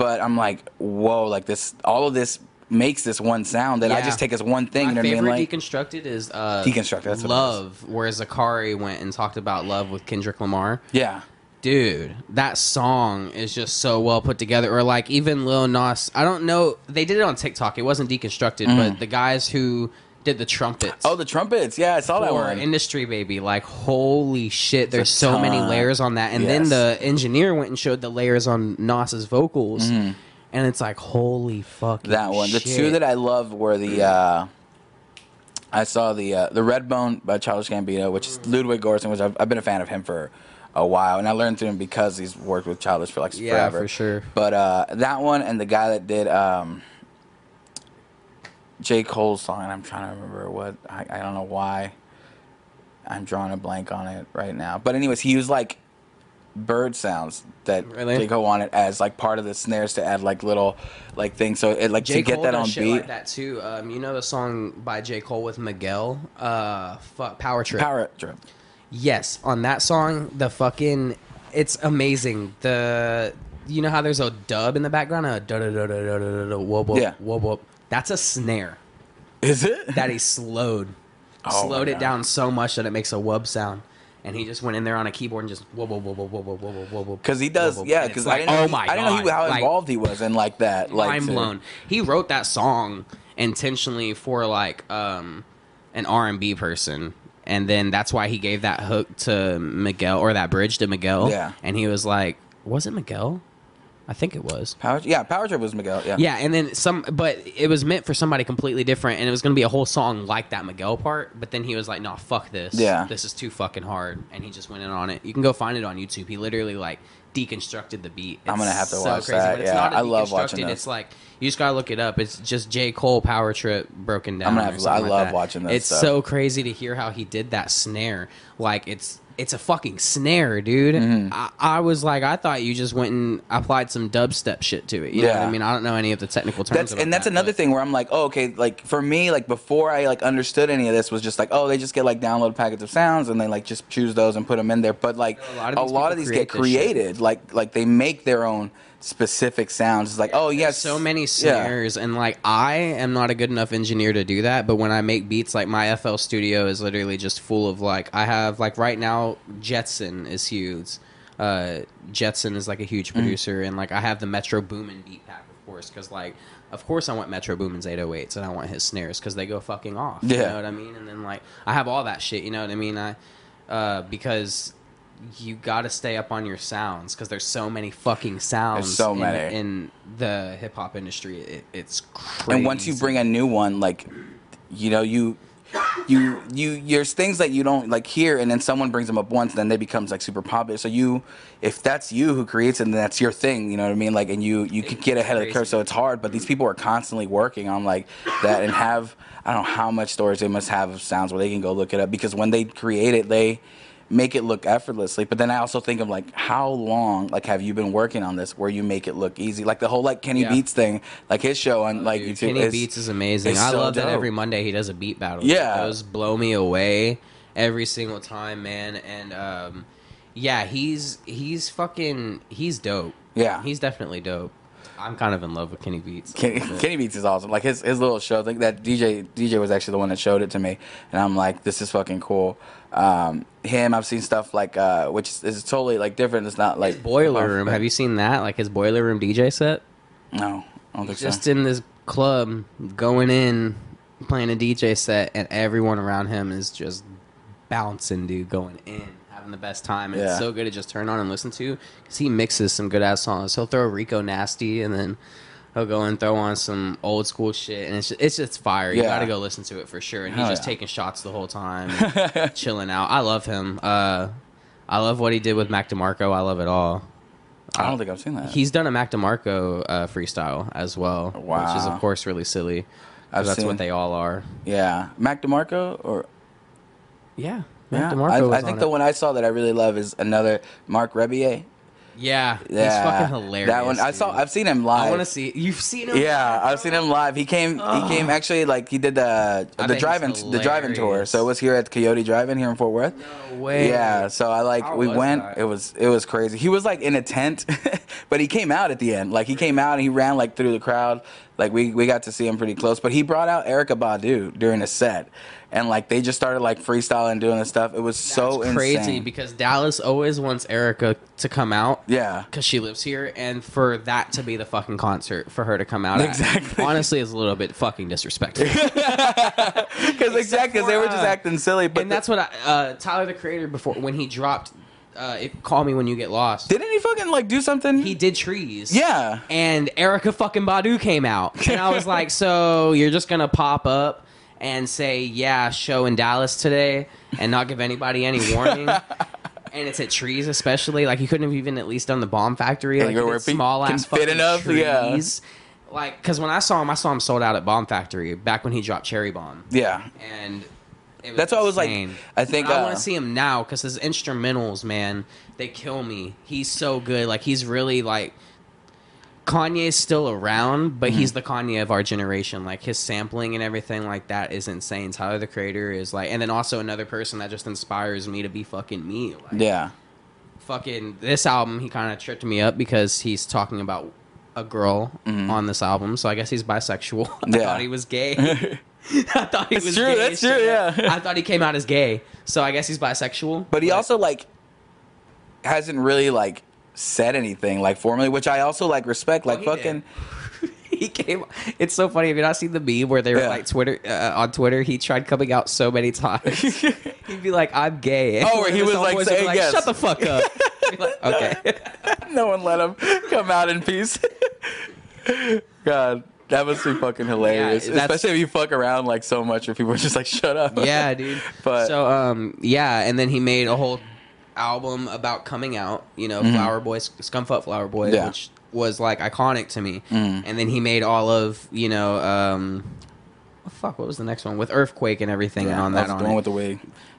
but I'm like, whoa, like this all of this makes this one sound that I just take as one thing. My you know what I favorite mean? Like deconstructed is uh, Deconstructed, that's what it is. Love, where Zacari went and talked about love with Kendrick Lamar. yeah. Dude, that song is just so well put together. Or like even Lil Nas, I don't know. They did it on TikTok. It wasn't deconstructed, but the guys who did the trumpets. Mm. Oh, the trumpets. Yeah, I saw that one. industry baby like holy shit there's so many layers on that and Yes. then the engineer went and showed the layers on Nas's vocals and it's like holy fuck that one. The two that I love were the uh, I saw the uh, the Redbone by Childish Gambino, which is Ludwig Göransson, which I've, I've been a fan of him for a while, and I learned through him because he's worked with Childish for like Yeah, forever. for sure. But uh, that one and the guy that did um, J Cole's song, and I'm trying to remember what I, I don't know why. I'm drawing a blank on it right now. But anyways, he used like bird sounds that Really? J Cole wanted as like part of the snares to add like little like things. So it like J. to get Cole that on beat. like that too um, you know the song by J. Cole with Miguel uh fuck Power Trip Power trip. Yes, on that song, the fucking it's amazing. The you know how there's a dub in the background, a da da da da da da da whoop whoop Yeah. whoop whoop. That's a snare Is it? that he slowed, Oh slowed it down so much that it makes a wub sound. And he just went in there on a keyboard and just whoop whoop whoop whoop whoop whoop whoop whoop. Because he does, whoop, whoop. yeah. Because I like, know, oh he- my I didn't know he, how like, involved he was in like that. Like mind to- blown. He wrote that song intentionally for like um, an R and B person, and then that's why he gave that hook to Miguel or that bridge to Miguel. Yeah. and he was like, "Was it Miguel? I think it was." Power, yeah, Power Trip was Miguel. Yeah. Yeah, and then some, but it was meant for somebody completely different, and it was going to be a whole song like that Miguel part. But then he was like, "No, fuck this. Yeah. this is too fucking hard," and he just went in on it. You can go find it on YouTube. He literally like deconstructed the beat. I'm gonna have to so watch crazy, that. But it's Yeah, not a I love watching this. It's like you just gotta look it up. It's just J Cole Power Trip broken down. I'm gonna have to- I like love that. watching this It's stuff. so crazy to hear how he did that snare. Like it's it's a fucking snare, dude. Mm-hmm. I, I was like, I thought you just went and applied some dubstep shit to it. You know what Yeah. I mean? I don't know any of the technical terms. That's and that's that, another but- thing where I'm like, oh, okay, like for me, like before I like understood any of this was just like, oh, they just get like download packets of sounds and they like just choose those and put them in there. But like A lot of these lot of these get this shit. created, like like they make their own specific sounds. It's like, oh yes, so many yeah. snares and like i am not a good enough engineer to do that but when i make beats like my fl studio is literally just full of like i have like right now jetson is huge uh jetson is like a Mm. huge producer and like i have the metro boomin beat pack of course because like of course i want metro boomin's 808s and i want his snares because they go fucking off you Yeah. know what i mean and then like i have all that shit you know what i mean i uh because you got to stay up on your sounds because there's so many fucking sounds so in- many. in the hip hop industry. It, it's crazy. And once you bring a new one, like you know, you you you there's things that you don't like hear and then someone brings them up once then they becomes like super popular so you if that's you who creates it then that's your thing you know what i mean like and you you could get ahead of the curve so it's hard but these people are constantly working on like that and have i don't know how much storage they must have of sounds where they can go look it up because when they create it they make it look effortlessly but then i also think of like how long like have you been working on this where you make it look easy like the whole like kenny Yeah. beats thing like his show on like Dude, youtube Kenny is- Beats is amazing. I so love that every Monday he does a beat battle. Yeah. those blow me away every single time, man. And um, yeah, he's he's fucking he's dope. Yeah. he's definitely dope. I'm kind of in love with Kenny Beats. Kenny, Kenny Beats is awesome. Like his his little show. I think that DJ DJ was actually the one that showed it to me, and I'm like, this is fucking cool. Um, him, I've seen stuff like uh, which is, is totally like different. It's not like Boiler Room. Have you seen that? Like his Boiler Room DJ set? No, I don't think Just so. in this club, going in, playing a DJ set, and everyone around him is just bouncing, dude, going in, having the best time. And Yeah. it's so good to just turn on and listen to because he mixes some good ass songs. He'll throw Rico Nasty and then he'll go and throw on some old school shit, and it's just, it's just fire. You Yeah. got to go listen to it for sure. And he's Hell just yeah. taking shots the whole time, chilling out. I love him. Uh, I love what he did with Mac DeMarco. I love it all. I don't think I've seen that. He's done a Mac DeMarco uh, freestyle as well, wow. which is of course really silly. That's seen- what they all are. yeah, Mac DeMarco or Yeah, yeah. DeMarco. I, I on think it. the one I saw that I really love is another Mark Rebillet. Yeah, Yeah, he's fucking hilarious. That one I saw. I've seen him live. I want to see. You've seen him? Yeah, I've seen him live. He came. He came actually like he did the I the driving the driving tour. So it was here at Coyote Drive-In here in Fort Worth. No way. Yeah, so I like How we went. that? It was it was crazy. He was like in a tent, but he came out at the end. Like he came out and he ran like through the crowd. Like we we got to see him pretty close. But he brought out Erykah Badu during a set, and like they just started like freestyling and doing this stuff. It was so That's crazy insane. because Dallas always wants Erykah to come out. yeah, Because she lives here, and for that to be the fucking concert for her to come out, at, Exactly. honestly, is a little bit fucking disrespectful. because exactly, because they were just uh, acting silly. But and that's what I, uh, Tyler the Creator before when he dropped, uh, it, "Call Me When You Get Lost." didn't he fucking like do something? he did trees. Yeah. And Erykah fucking Badu came out. And I was like, so you're just going to pop up and say, yeah, show in Dallas today and not give anybody any warning? and it's at trees, especially. Like, you couldn't have even at least done the bomb factory. Yeah, Like, you you were did fe- small ass fit fucking enough, yeah. trees. Like, because when I saw him, I saw him sold out at Bomb Factory back when he dropped Cherry Bomb. Yeah. And it was That's why I was like- I think, But I uh, want to see him now because his instrumentals, man, they kill me. He's so good. Like he's really like Kanye's still around, but Mm-hmm. he's the Kanye of our generation. Like his sampling and everything like that is insane. Tyler the Creator is like, and then also another person that just inspires me to be fucking me. Like, Yeah. fucking this album he kind of tripped me up because he's talking about a girl on this album so i guess he's bisexual i Mm-hmm. Yeah. thought he was gay i thought he That's was true, gay that's true, yeah. i thought he came out as gay so i guess he's bisexual But he also like hasn't really like said anything like formally, which I also like respect. Like he fucking he came it's so funny have you not seen the meme where they were Yeah. like twitter uh, on twitter he tried coming out so many times he'd be like i'm gay Oh, where he was, like, homeboys would be saying yes. shut the fuck up like, okay no one let him come out in peace. God, that must be fucking hilarious. Yeah, Especially if you fuck around like so much, where people are just like, "Shut up." yeah, dude. But- so um, yeah, and then he made a whole album about coming out. You know, Flower Boy, Scumfuck Flower Boy, Mm-hmm. Yeah. Mm. which was like iconic to me. And then he made all of you know, um, oh, fuck, what was the next one with Earthquake and everything Yeah, on that's that the on one it. with the wig.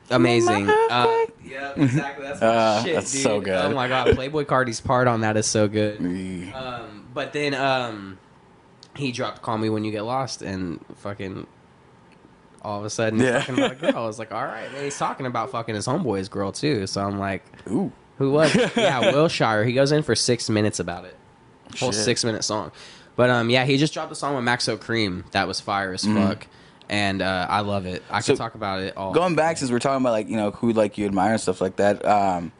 Amazing. Uh, yeah, exactly. That's Uh, shit, that's dude. so good. Oh my god, Playboi Carti's part on that is so good. Mm. Um, but then um, he dropped "Call Me When You Get Lost" and fucking all of a sudden he's Yeah. talking about a girl. I was like, all right, and he's talking about fucking his homeboy's girl too. So I'm like, Ooh, who was? it? yeah, Wilshire. He goes in for six minutes about it. Whole Shit. six minute song. But um, yeah, he just dropped a song with Maxo Kream that was fire as fuck, and uh, I love it. I Mm-hmm. So, could talk about it all. going back since we're talking about like you know who like you admire and stuff like that. Um,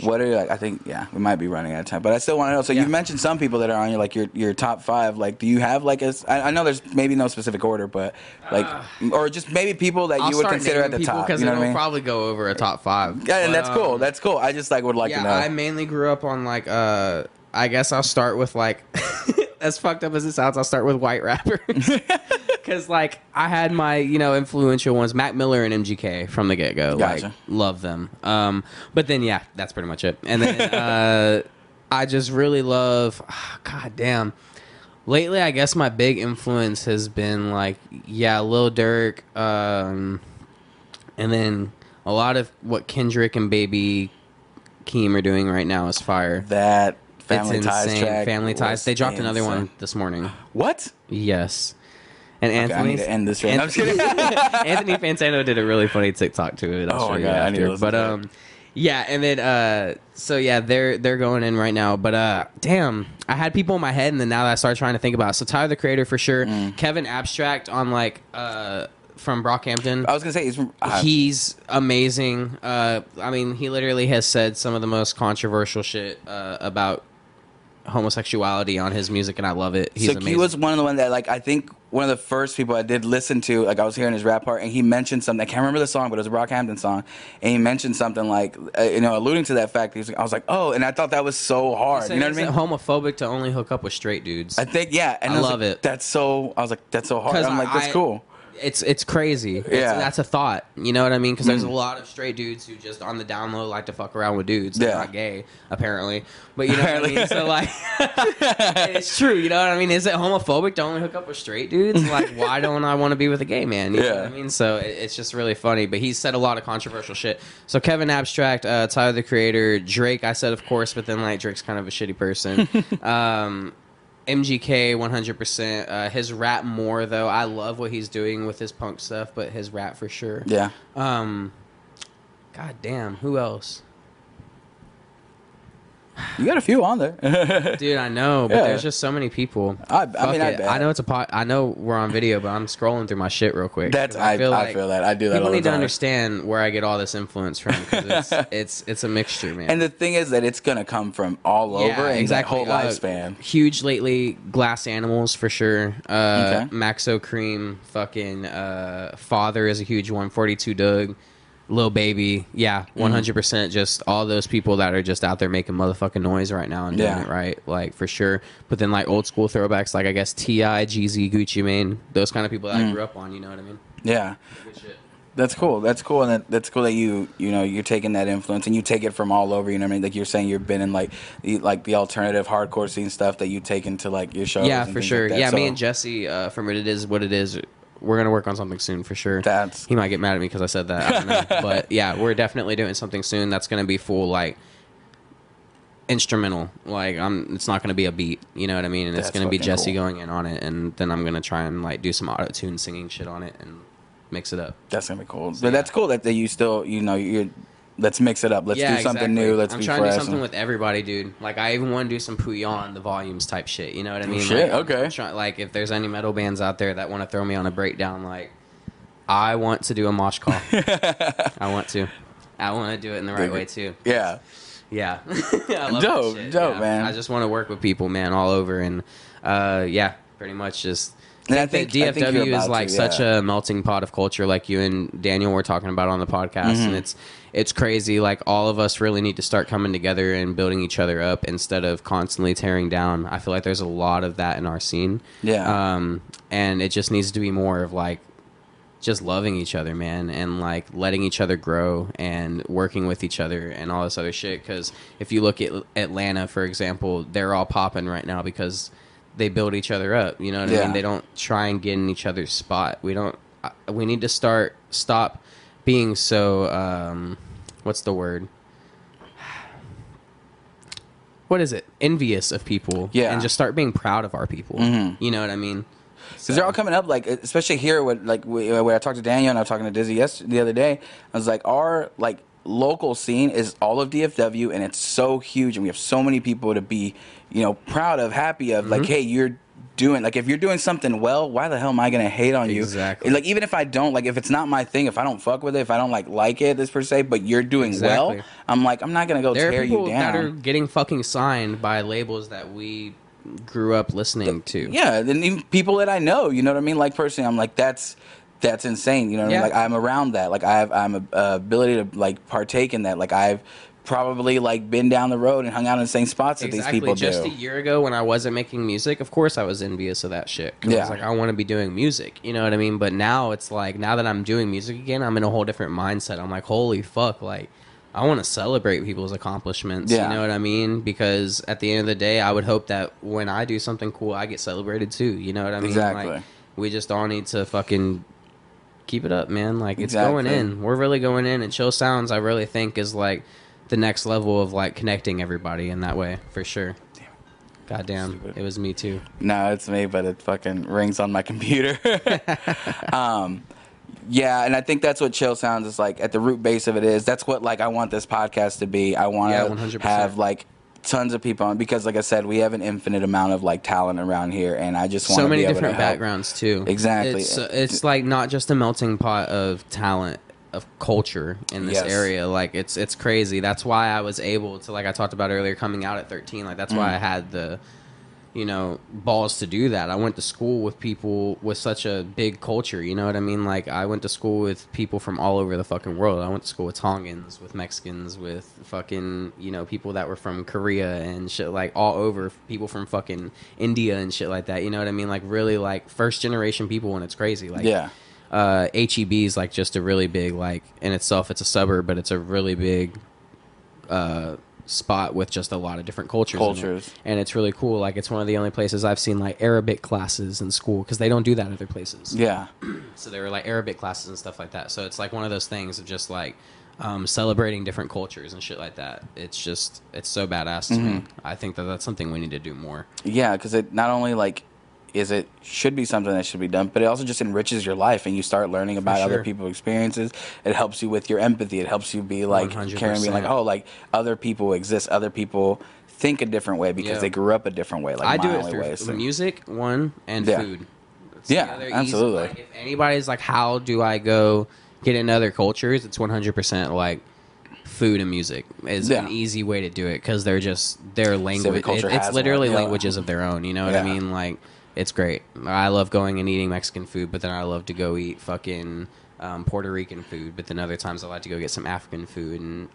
what are you like? I think yeah, we might be running out of time, but I still want to know. So Yeah. you mentioned some people that are on your like your your top five. Like, do you have like a? I, I know there's maybe no specific order, but like, or just maybe people that Uh, I'll you would consider at the top. because You know it'll I mean? probably go over a top five. Yeah, and But, that's cool. um, That's cool. I just like would like yeah, to know. I mainly grew up on like uh I guess I'll start with like as fucked up as it sounds, I'll start with white rappers. Cause like I had my, you know, influential ones, Mac Miller and MGK from the get go. Gotcha. Like love them. Um but then yeah, that's pretty much it. And then uh I just really love god damn. Lately I guess my big influence has been like yeah, Lil Durk, um and then a lot of what Kendrick and Baby Keem are doing right now is fire. that family it's ties insane. track. Family ties. They dropped another one this morning. What? Yes. And Okay, I Anthony. need to end this right now. I'm just kidding. Anthony Fantano did a really funny TikTok to it. I'll Oh show my you God, I need to after. But um, yeah, and then uh, so yeah, they're they're going in right now. But uh, damn, I had people in my head, and then now that I started trying to think about, it. so Tyler the Creator for sure, Mm. Kevin Abstract on like uh from Brockhampton. I was gonna say he's from. Uh, He's amazing. Uh, I mean, he literally has said some of the most controversial shit uh, about homosexuality on his music, and I love it. He's so amazing. he was one of the ones that like I think one of the first people I did listen to. Like I was hearing his rap part, and he mentioned something. I can't remember the song, but it was a Brockhampton song, and he mentioned something like uh, you know alluding to that fact. He was, I was like, oh, and I thought that was so hard. Saying, You know what I mean? homophobic to only hook up with straight dudes. I think yeah, and I was love like, it. That's so. I was like, that's so hard. I'm like, that's I- cool. It's it's crazy. It's, Yeah. that's a thought. You know what I mean? Because there's a Mm. lot of straight dudes who just on the down low like to fuck around with dudes. They're Yeah. not gay, apparently. But you know what I mean? So like, it's true. You know what I mean? Is it homophobic to only hook up with straight dudes? Like, why don't I want to be with a gay man? You know what Yeah. I mean? So it, it's just really funny. But he's said a lot of controversial shit. So Kevin Abstract, uh, Tyler the Creator, Drake. I said of course, but then like Drake's kind of a shitty person. um, MGK 100%. Uh, his rap more though. I love what he's doing with his punk stuff, but his rap for sure. Yeah. Um, God damn, who else? You got a few on there. Dude, I know, but Yeah. there's just so many people. I- I mean, I bet. I know it's a pot. I know we're on video, but I'm scrolling through my shit real quick. That's I, I feel, that. I do that People need to understand where I get all this influence from. it's, it's it's a mixture, man. And the thing is that it's gonna come from all over and that whole Uh, lifespan. huge lately, Glass Animals for sure. Uh, Okay. Maxo Kream, fucking uh, Father is a huge one. Forty Two Dugg, Lil Baby, yeah, Mm-hmm. one hundred percent. Just all those people that are just out there making motherfucking noise right now and doing Yeah. it right, like for sure. But then like old school throwbacks, like I guess T.I, Jeezy, Gucci Mane, those kind of people that Mm. I grew up on. You know what I mean? Yeah. That's cool. That's cool, and that, that's cool that you you know you're taking that influence and you take it from all over. You know what I mean? Like you're saying, you've been in like the like the alternative hardcore scene stuff that you take into like your shows. yeah, and for things sure. Like that. yeah, me So and Jesse uh, from It Is What It Is. We're gonna work on something soon for sure. That's He might get mad at me because I said that. I don't know. but yeah, we're definitely doing something soon that's going to be full like instrumental. Like I'm, it's not going to be a beat. You know what I mean? And it's That's to be fucking Jesse cool. going in on it, and then I'm going to try and like do some auto tune singing shit on it and mix it up. that's gonna be cool. So, but that's cool that, that you still you know you're. Let's mix it up. Let's yeah, do something exactly. new. Let's I'm be trying fresh. to do something with everybody, dude. Like I even want to do some Puyon the volumes type shit. You know what I mean? shit, Like, okay. try- like if there's any metal bands out there that want to throw me on a breakdown, like I want to do a mosh call. I want to. I want to do it in the right Dig way too. yeah. Yeah, I love Dope, dope, yeah. man. I just want to work with people, man, all over, and uh, yeah, pretty much just. And I think, I think DFW is like to, such a melting pot of culture, like you and Daniel were talking about on the podcast, Mm-hmm. and it's it's crazy. Like all of us really need to start coming together and building each other up instead of constantly tearing down. I feel like there's a lot of that in our scene. Yeah. Um, and it just needs to be more of like just loving each other, man, and like letting each other grow and working with each other and all this other shit. Because if you look at Atlanta, for example, they're all popping right now because they build each other up. You know what I mean? They don't try and get in each other's spot. We don't. uh, We need to start stop being so. Um, what's the word? What is it? Envious of people, Yeah. and just start being proud of our people. Mhm. You know what I mean? Because they're all coming up, like especially here. With like when I talked to Daniel and I was talking to Dizzy yesterday, the other day, I was like, our like local scene is all of DFW, and it's so huge, and we have so many people to be, you know, proud of, happy of. Mm-hmm. Like, hey, you're doing like if you're doing something well, why the hell am I gonna hate on you? Exactly. Like even if I don't like, if it's not my thing, if I don't fuck with it, if I don't like like it, this per se, but you're doing well, I'm like, I'm not gonna go there tear are people you that are down. getting fucking signed by labels that we grew up listening to. Yeah, and even people that I know, you know what I mean. Like personally, I'm like that's that's insane. You know what i mean like i'm around that. Like I have I'm a, a ability to like partake in that. Like I've probably like been down the road and hung out in the same spots that these people Just do. a year ago, when I wasn't making music, of course I was envious of that shit. 'Cause I was like, I want to be doing music. You know what I mean? But now it's like, now that I'm doing music again, I'm in a whole different mindset. I'm like, holy fuck, like. I want to celebrate people's accomplishments. Yeah. You know what I mean? Because at the end of the day, I would hope that when I do something cool, I get celebrated too. You know what I mean? Exactly. Like, we just all need to fucking keep it up, man. Like it's Exactly. going in. We're really going in. And Chill Sounds, I really think is like the next level of like connecting everybody in that way for sure. God damn, Stupid. it was me too. No, it's me, but it fucking rings on my computer. um, yeah, and I think that's what chill sounds is like. At the root base of it is that's what like I want this podcast to be. I want to 100%. have like tons of people on because, like I said, we have an infinite amount of like talent around here, and I just want So to many be able different to help. backgrounds too. Exactly. It's, it's like not just a melting pot of talent. Of culture in this Yes. area. Like it's it's crazy. That's why I was able to like I talked about earlier coming out at 13. Like that's Mm. why I had the you know balls to do that. I went to school with people with such a big culture. You know what I mean? Like I went to school with people from all over the fucking world. I went to school with Tongans, with Mexicans, with fucking you know people that were from Korea and shit like all over. People from fucking India and shit like that. You know what I mean? Like really like first generation people, and it's crazy. Like Yeah. Uh, HEB is like just a really big like in itself. It's a suburb, but it's a really big uh, spot with just a lot of different cultures. in it. Cultures. and it's really cool. Like it's one of the only places I've seen like Arabic classes in school because they don't do that other places. Yeah. So there were like Arabic classes and stuff like that. So it's like one of those things of just like um, celebrating different cultures and shit like that. It's just it's so badass to me. I think that that's something we need to do more. Yeah, because it not only like is it should be something that should be done, but it also just enriches your life, and you start learning about other people's experiences. It helps you with your empathy. It helps you be like caring, being like, oh, like other people exist. Other people think a different way because Yeah. they grew up a different way. Like I do it through way. so- music, one, and Yeah. food. It's Yeah, the other easy- absolutely. like, if anybody's like, how do I go get into other cultures? It's 100% like food and music is Yeah. an easy way to do it because they're just their language. it- it's literally one, yeah. languages of their own. You know what I mean? Like, it's great. I love going and eating Mexican food, but then I love to go eat fucking um, Puerto Rican food. But then other times I like to go get some African food and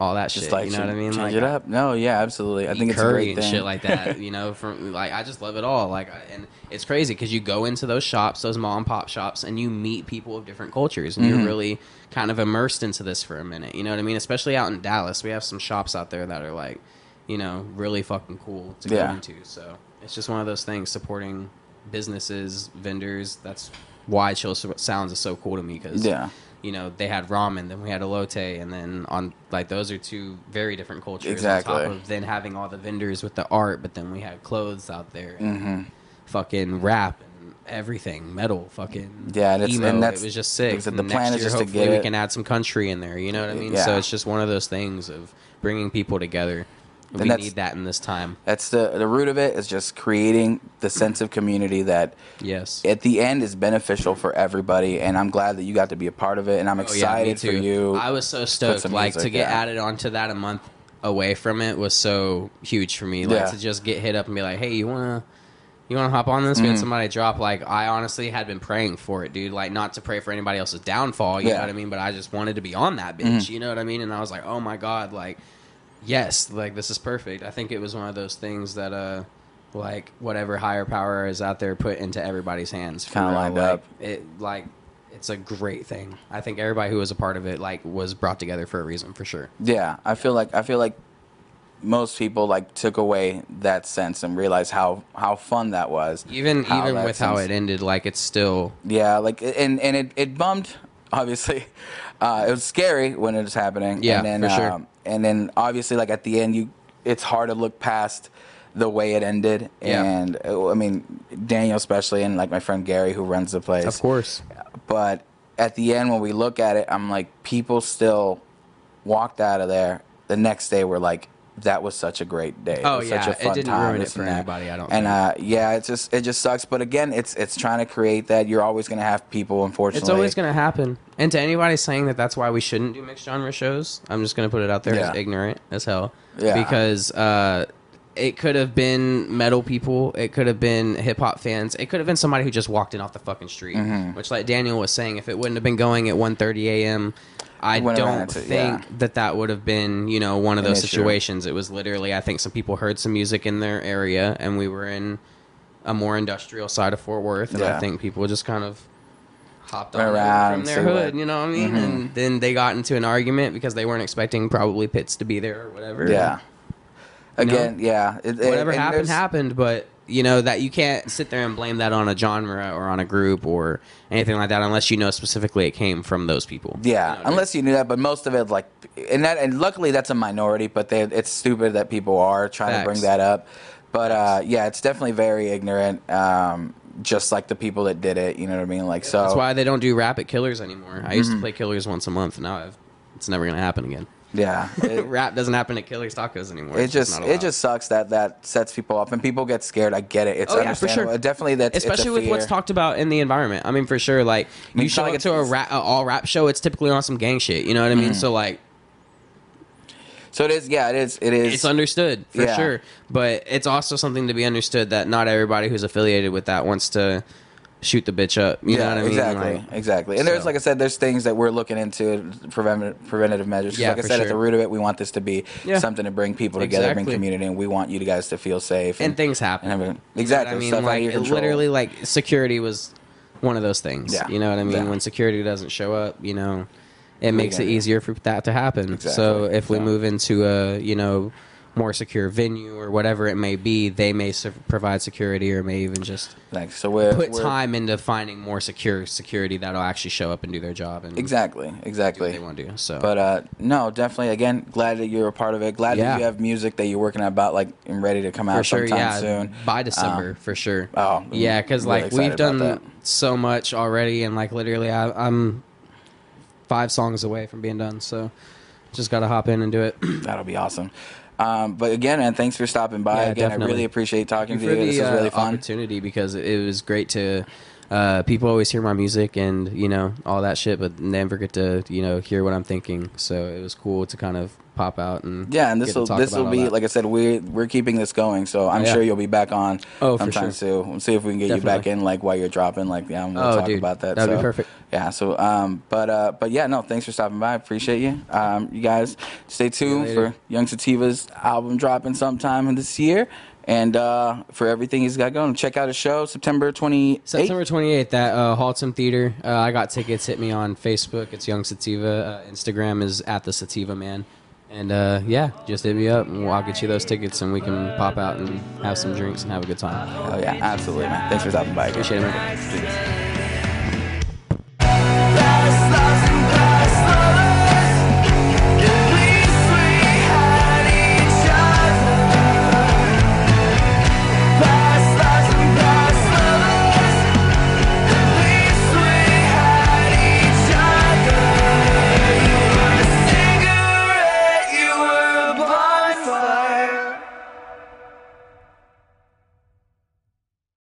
all that just shit. like you know what I mean? Change like, it up. No, yeah, absolutely. I think it's curry great and shit like that. You know, from like I just love it all. Like, and it's crazy because you go into those shops, those mom and pop shops, and you meet people of different cultures, and Mm-hmm. you're really kind of immersed into this for a minute. You know what I mean? Especially out in Dallas, we have some shops out there that are like, you know, really fucking cool to Yeah. go into. So it's just one of those things supporting businesses, vendors. That's why Chill Sounds is so cool to me because Yeah. you know, they had ramen, then we had elote, and then on like those are two very different cultures. Exactly. On top of then having all the vendors with the art, but then we had clothes out there, and Mm-hmm. fucking rap and everything, metal, fucking Yeah, and it's- emo. and that's- it was just sick. the And plan is year, just to hopefully get we it- can add some country in there. You know what I mean? Yeah. So it's just one of those things of bringing people together. We need that in this time. That's the the root of it is just creating the sense of community that Yes. at the end is beneficial for everybody and I'm glad that you got to be a part of it and I'm Oh, yeah, excited for you. I was so stoked. Like to get yeah. added onto that a month away from it was so huge for me. Like Yeah. to just get hit up and be like, "Hey, you wanna, you wanna hop on this?" We Mm-hmm. had somebody drop. Like I honestly had been praying for it, dude. Like not to pray for anybody else's downfall. You Yeah. Mm-hmm. know what I mean? But I just wanted to be on that bitch. You know what I mean? And I was like, "Oh my god!" Like, yes, like this is perfect. I think it was one of those things that uh. Like whatever higher power is out there, put into everybody's hands. Kinda lined Like, up. It like it's a great thing. I think everybody who was a part of it like was brought together for a reason for sure. Yeah, I feel like I feel like most people like took away that sense and realized how how fun that was. Even How even with how it ended, like it's still Yeah, like and and it it bummed. Obviously, uh, it was scary when it was happening. Yeah, and then, for sure. um, and then obviously, like at the end, you it's hard to look past the way it ended. Yeah. And uh, I mean, Daniel especially, and like my friend Gary who runs the place. of course. But at the end, when we look at it, I'm like, people still walked out of there. The next day, we're like, that was such a great day. Oh, it was yeah, such a it fun didn't time. ruin it for that. anybody, I don't And uh, yeah, it's just it just sucks. But again, it's it's trying to create that. You're always going to have people. Unfortunately, It's always gonna happen. And to anybody saying that that's why we shouldn't do mixed genre shows, I'm just gonna put it out there Yeah. as ignorant as hell. Yeah. Because uh, it could have been metal people, it could have been hip hop fans, it could have been somebody who just walked in off the fucking street. Mm-hmm. Which, like Daniel was saying, if it wouldn't have been going at 1:30 a.m. I Wouldn't have ran don't think yeah. that that would have been, you know, one of those situations. It was literally, I think some people heard some music in their area, and we were in a more industrial side of Fort Worth, and I think people just kind of hopped on around, from their hood, you know what I mean? Mm-hmm. And then they got into an argument because they weren't expecting probably Pitts to be there or whatever. yeah. You know? Again, yeah. It, it- Whatever happened happened, but you know that you can't sit there and blame that on a genre or on a group or anything like that unless you know specifically it came from those people. Yeah, You know what I mean? unless you knew that, but most of it, like, and that, and luckily that's a minority. But they, it's stupid that people are trying to bring that up. But uh, yeah, it's definitely very ignorant. Um, just like the people that did it, you know what I mean? Like, so That's why they don't do rapid Killers anymore. I used to play Killers once a month. Now I've, it's never gonna happen again. Yeah. It, Rap doesn't happen at Killer's Tacos anymore. it It's just not it just sucks that that sets people off and people get scared. I get it. It's Oh, yeah, for understandable. sure. Definitely a especially with what's talked about in the environment. I mean, for sure, like mean, you show kinda up like to a rap, a all rap show, it's typically on some gang shit. You know what I Mm. mean? So like, So it is. Yeah, it is. It is. it's understood for Yeah. sure, but it's also something to be understood that not everybody who's affiliated with that wants to shoot the bitch up. You yeah, know what I mean? exactly, Like, exactly. And there's, like I said, there's things that we're looking into prevent, preventative measures. Yeah, like I said, at the root of it, we want this to be Yeah. something to bring people together, bring community, and we want you guys to feel safe. and things happen. and everything. You know Exactly. I mean, Stuff out of like literally, like security was one of those things. Yeah. You know what I mean? Yeah. When security doesn't show up, you know, it makes it easier for that to happen. Exactly. So if we move into a, you know, more secure venue or whatever it may be, they may su- provide security or may even just Like, so we're put we're- time into finding more secure security that'll actually show up and do their job and Exactly. Exactly. they want to do. So, But uh, no, definitely. Again, glad that you're a part of it. Glad Yeah. that you have music that you're working about, like and ready to come out for sure, sometime yeah, soon. by December Um, for sure. oh, yeah, because really like we've done that. so much already, and like literally, I, I'm five songs away from being done. So, just gotta hop in and do it. That'll be awesome. Um, but again, man, thanks for stopping by. Yeah, again, I really appreciate talking to you. the This was really uh, fun. opportunity because it was great to. Uh, people always hear my music and you know all that shit, but never get to you know hear what I'm thinking. So it was cool to kind of pop out and Yeah, and this will this will be like I said, we we're keeping this going, so I'm Yeah. sure you'll be back on Oh, for sometime sure. soon. We'll see if we can get you back in like while you're dropping. Like yeah, we'll Oh, talk dude, about that. that'd be So, perfect. Yeah. So um, but uh, but yeah, no, thanks for stopping by. I appreciate you. Um, you guys stay tuned for Yung Sativa's album dropping sometime in this year. And uh, for everything he's got going, check out his show September 28th. September 28th at uh, Haltom Theater. Uh, I got tickets. Hit me on Facebook. It's Yung Sativa. Uh, Instagram is at the Sativa Man. And uh, yeah, just hit me up and I'll get you those tickets and we can pop out and have some drinks and have a good time. Oh yeah, absolutely, man. Thanks for stopping by. Appreciate it, man.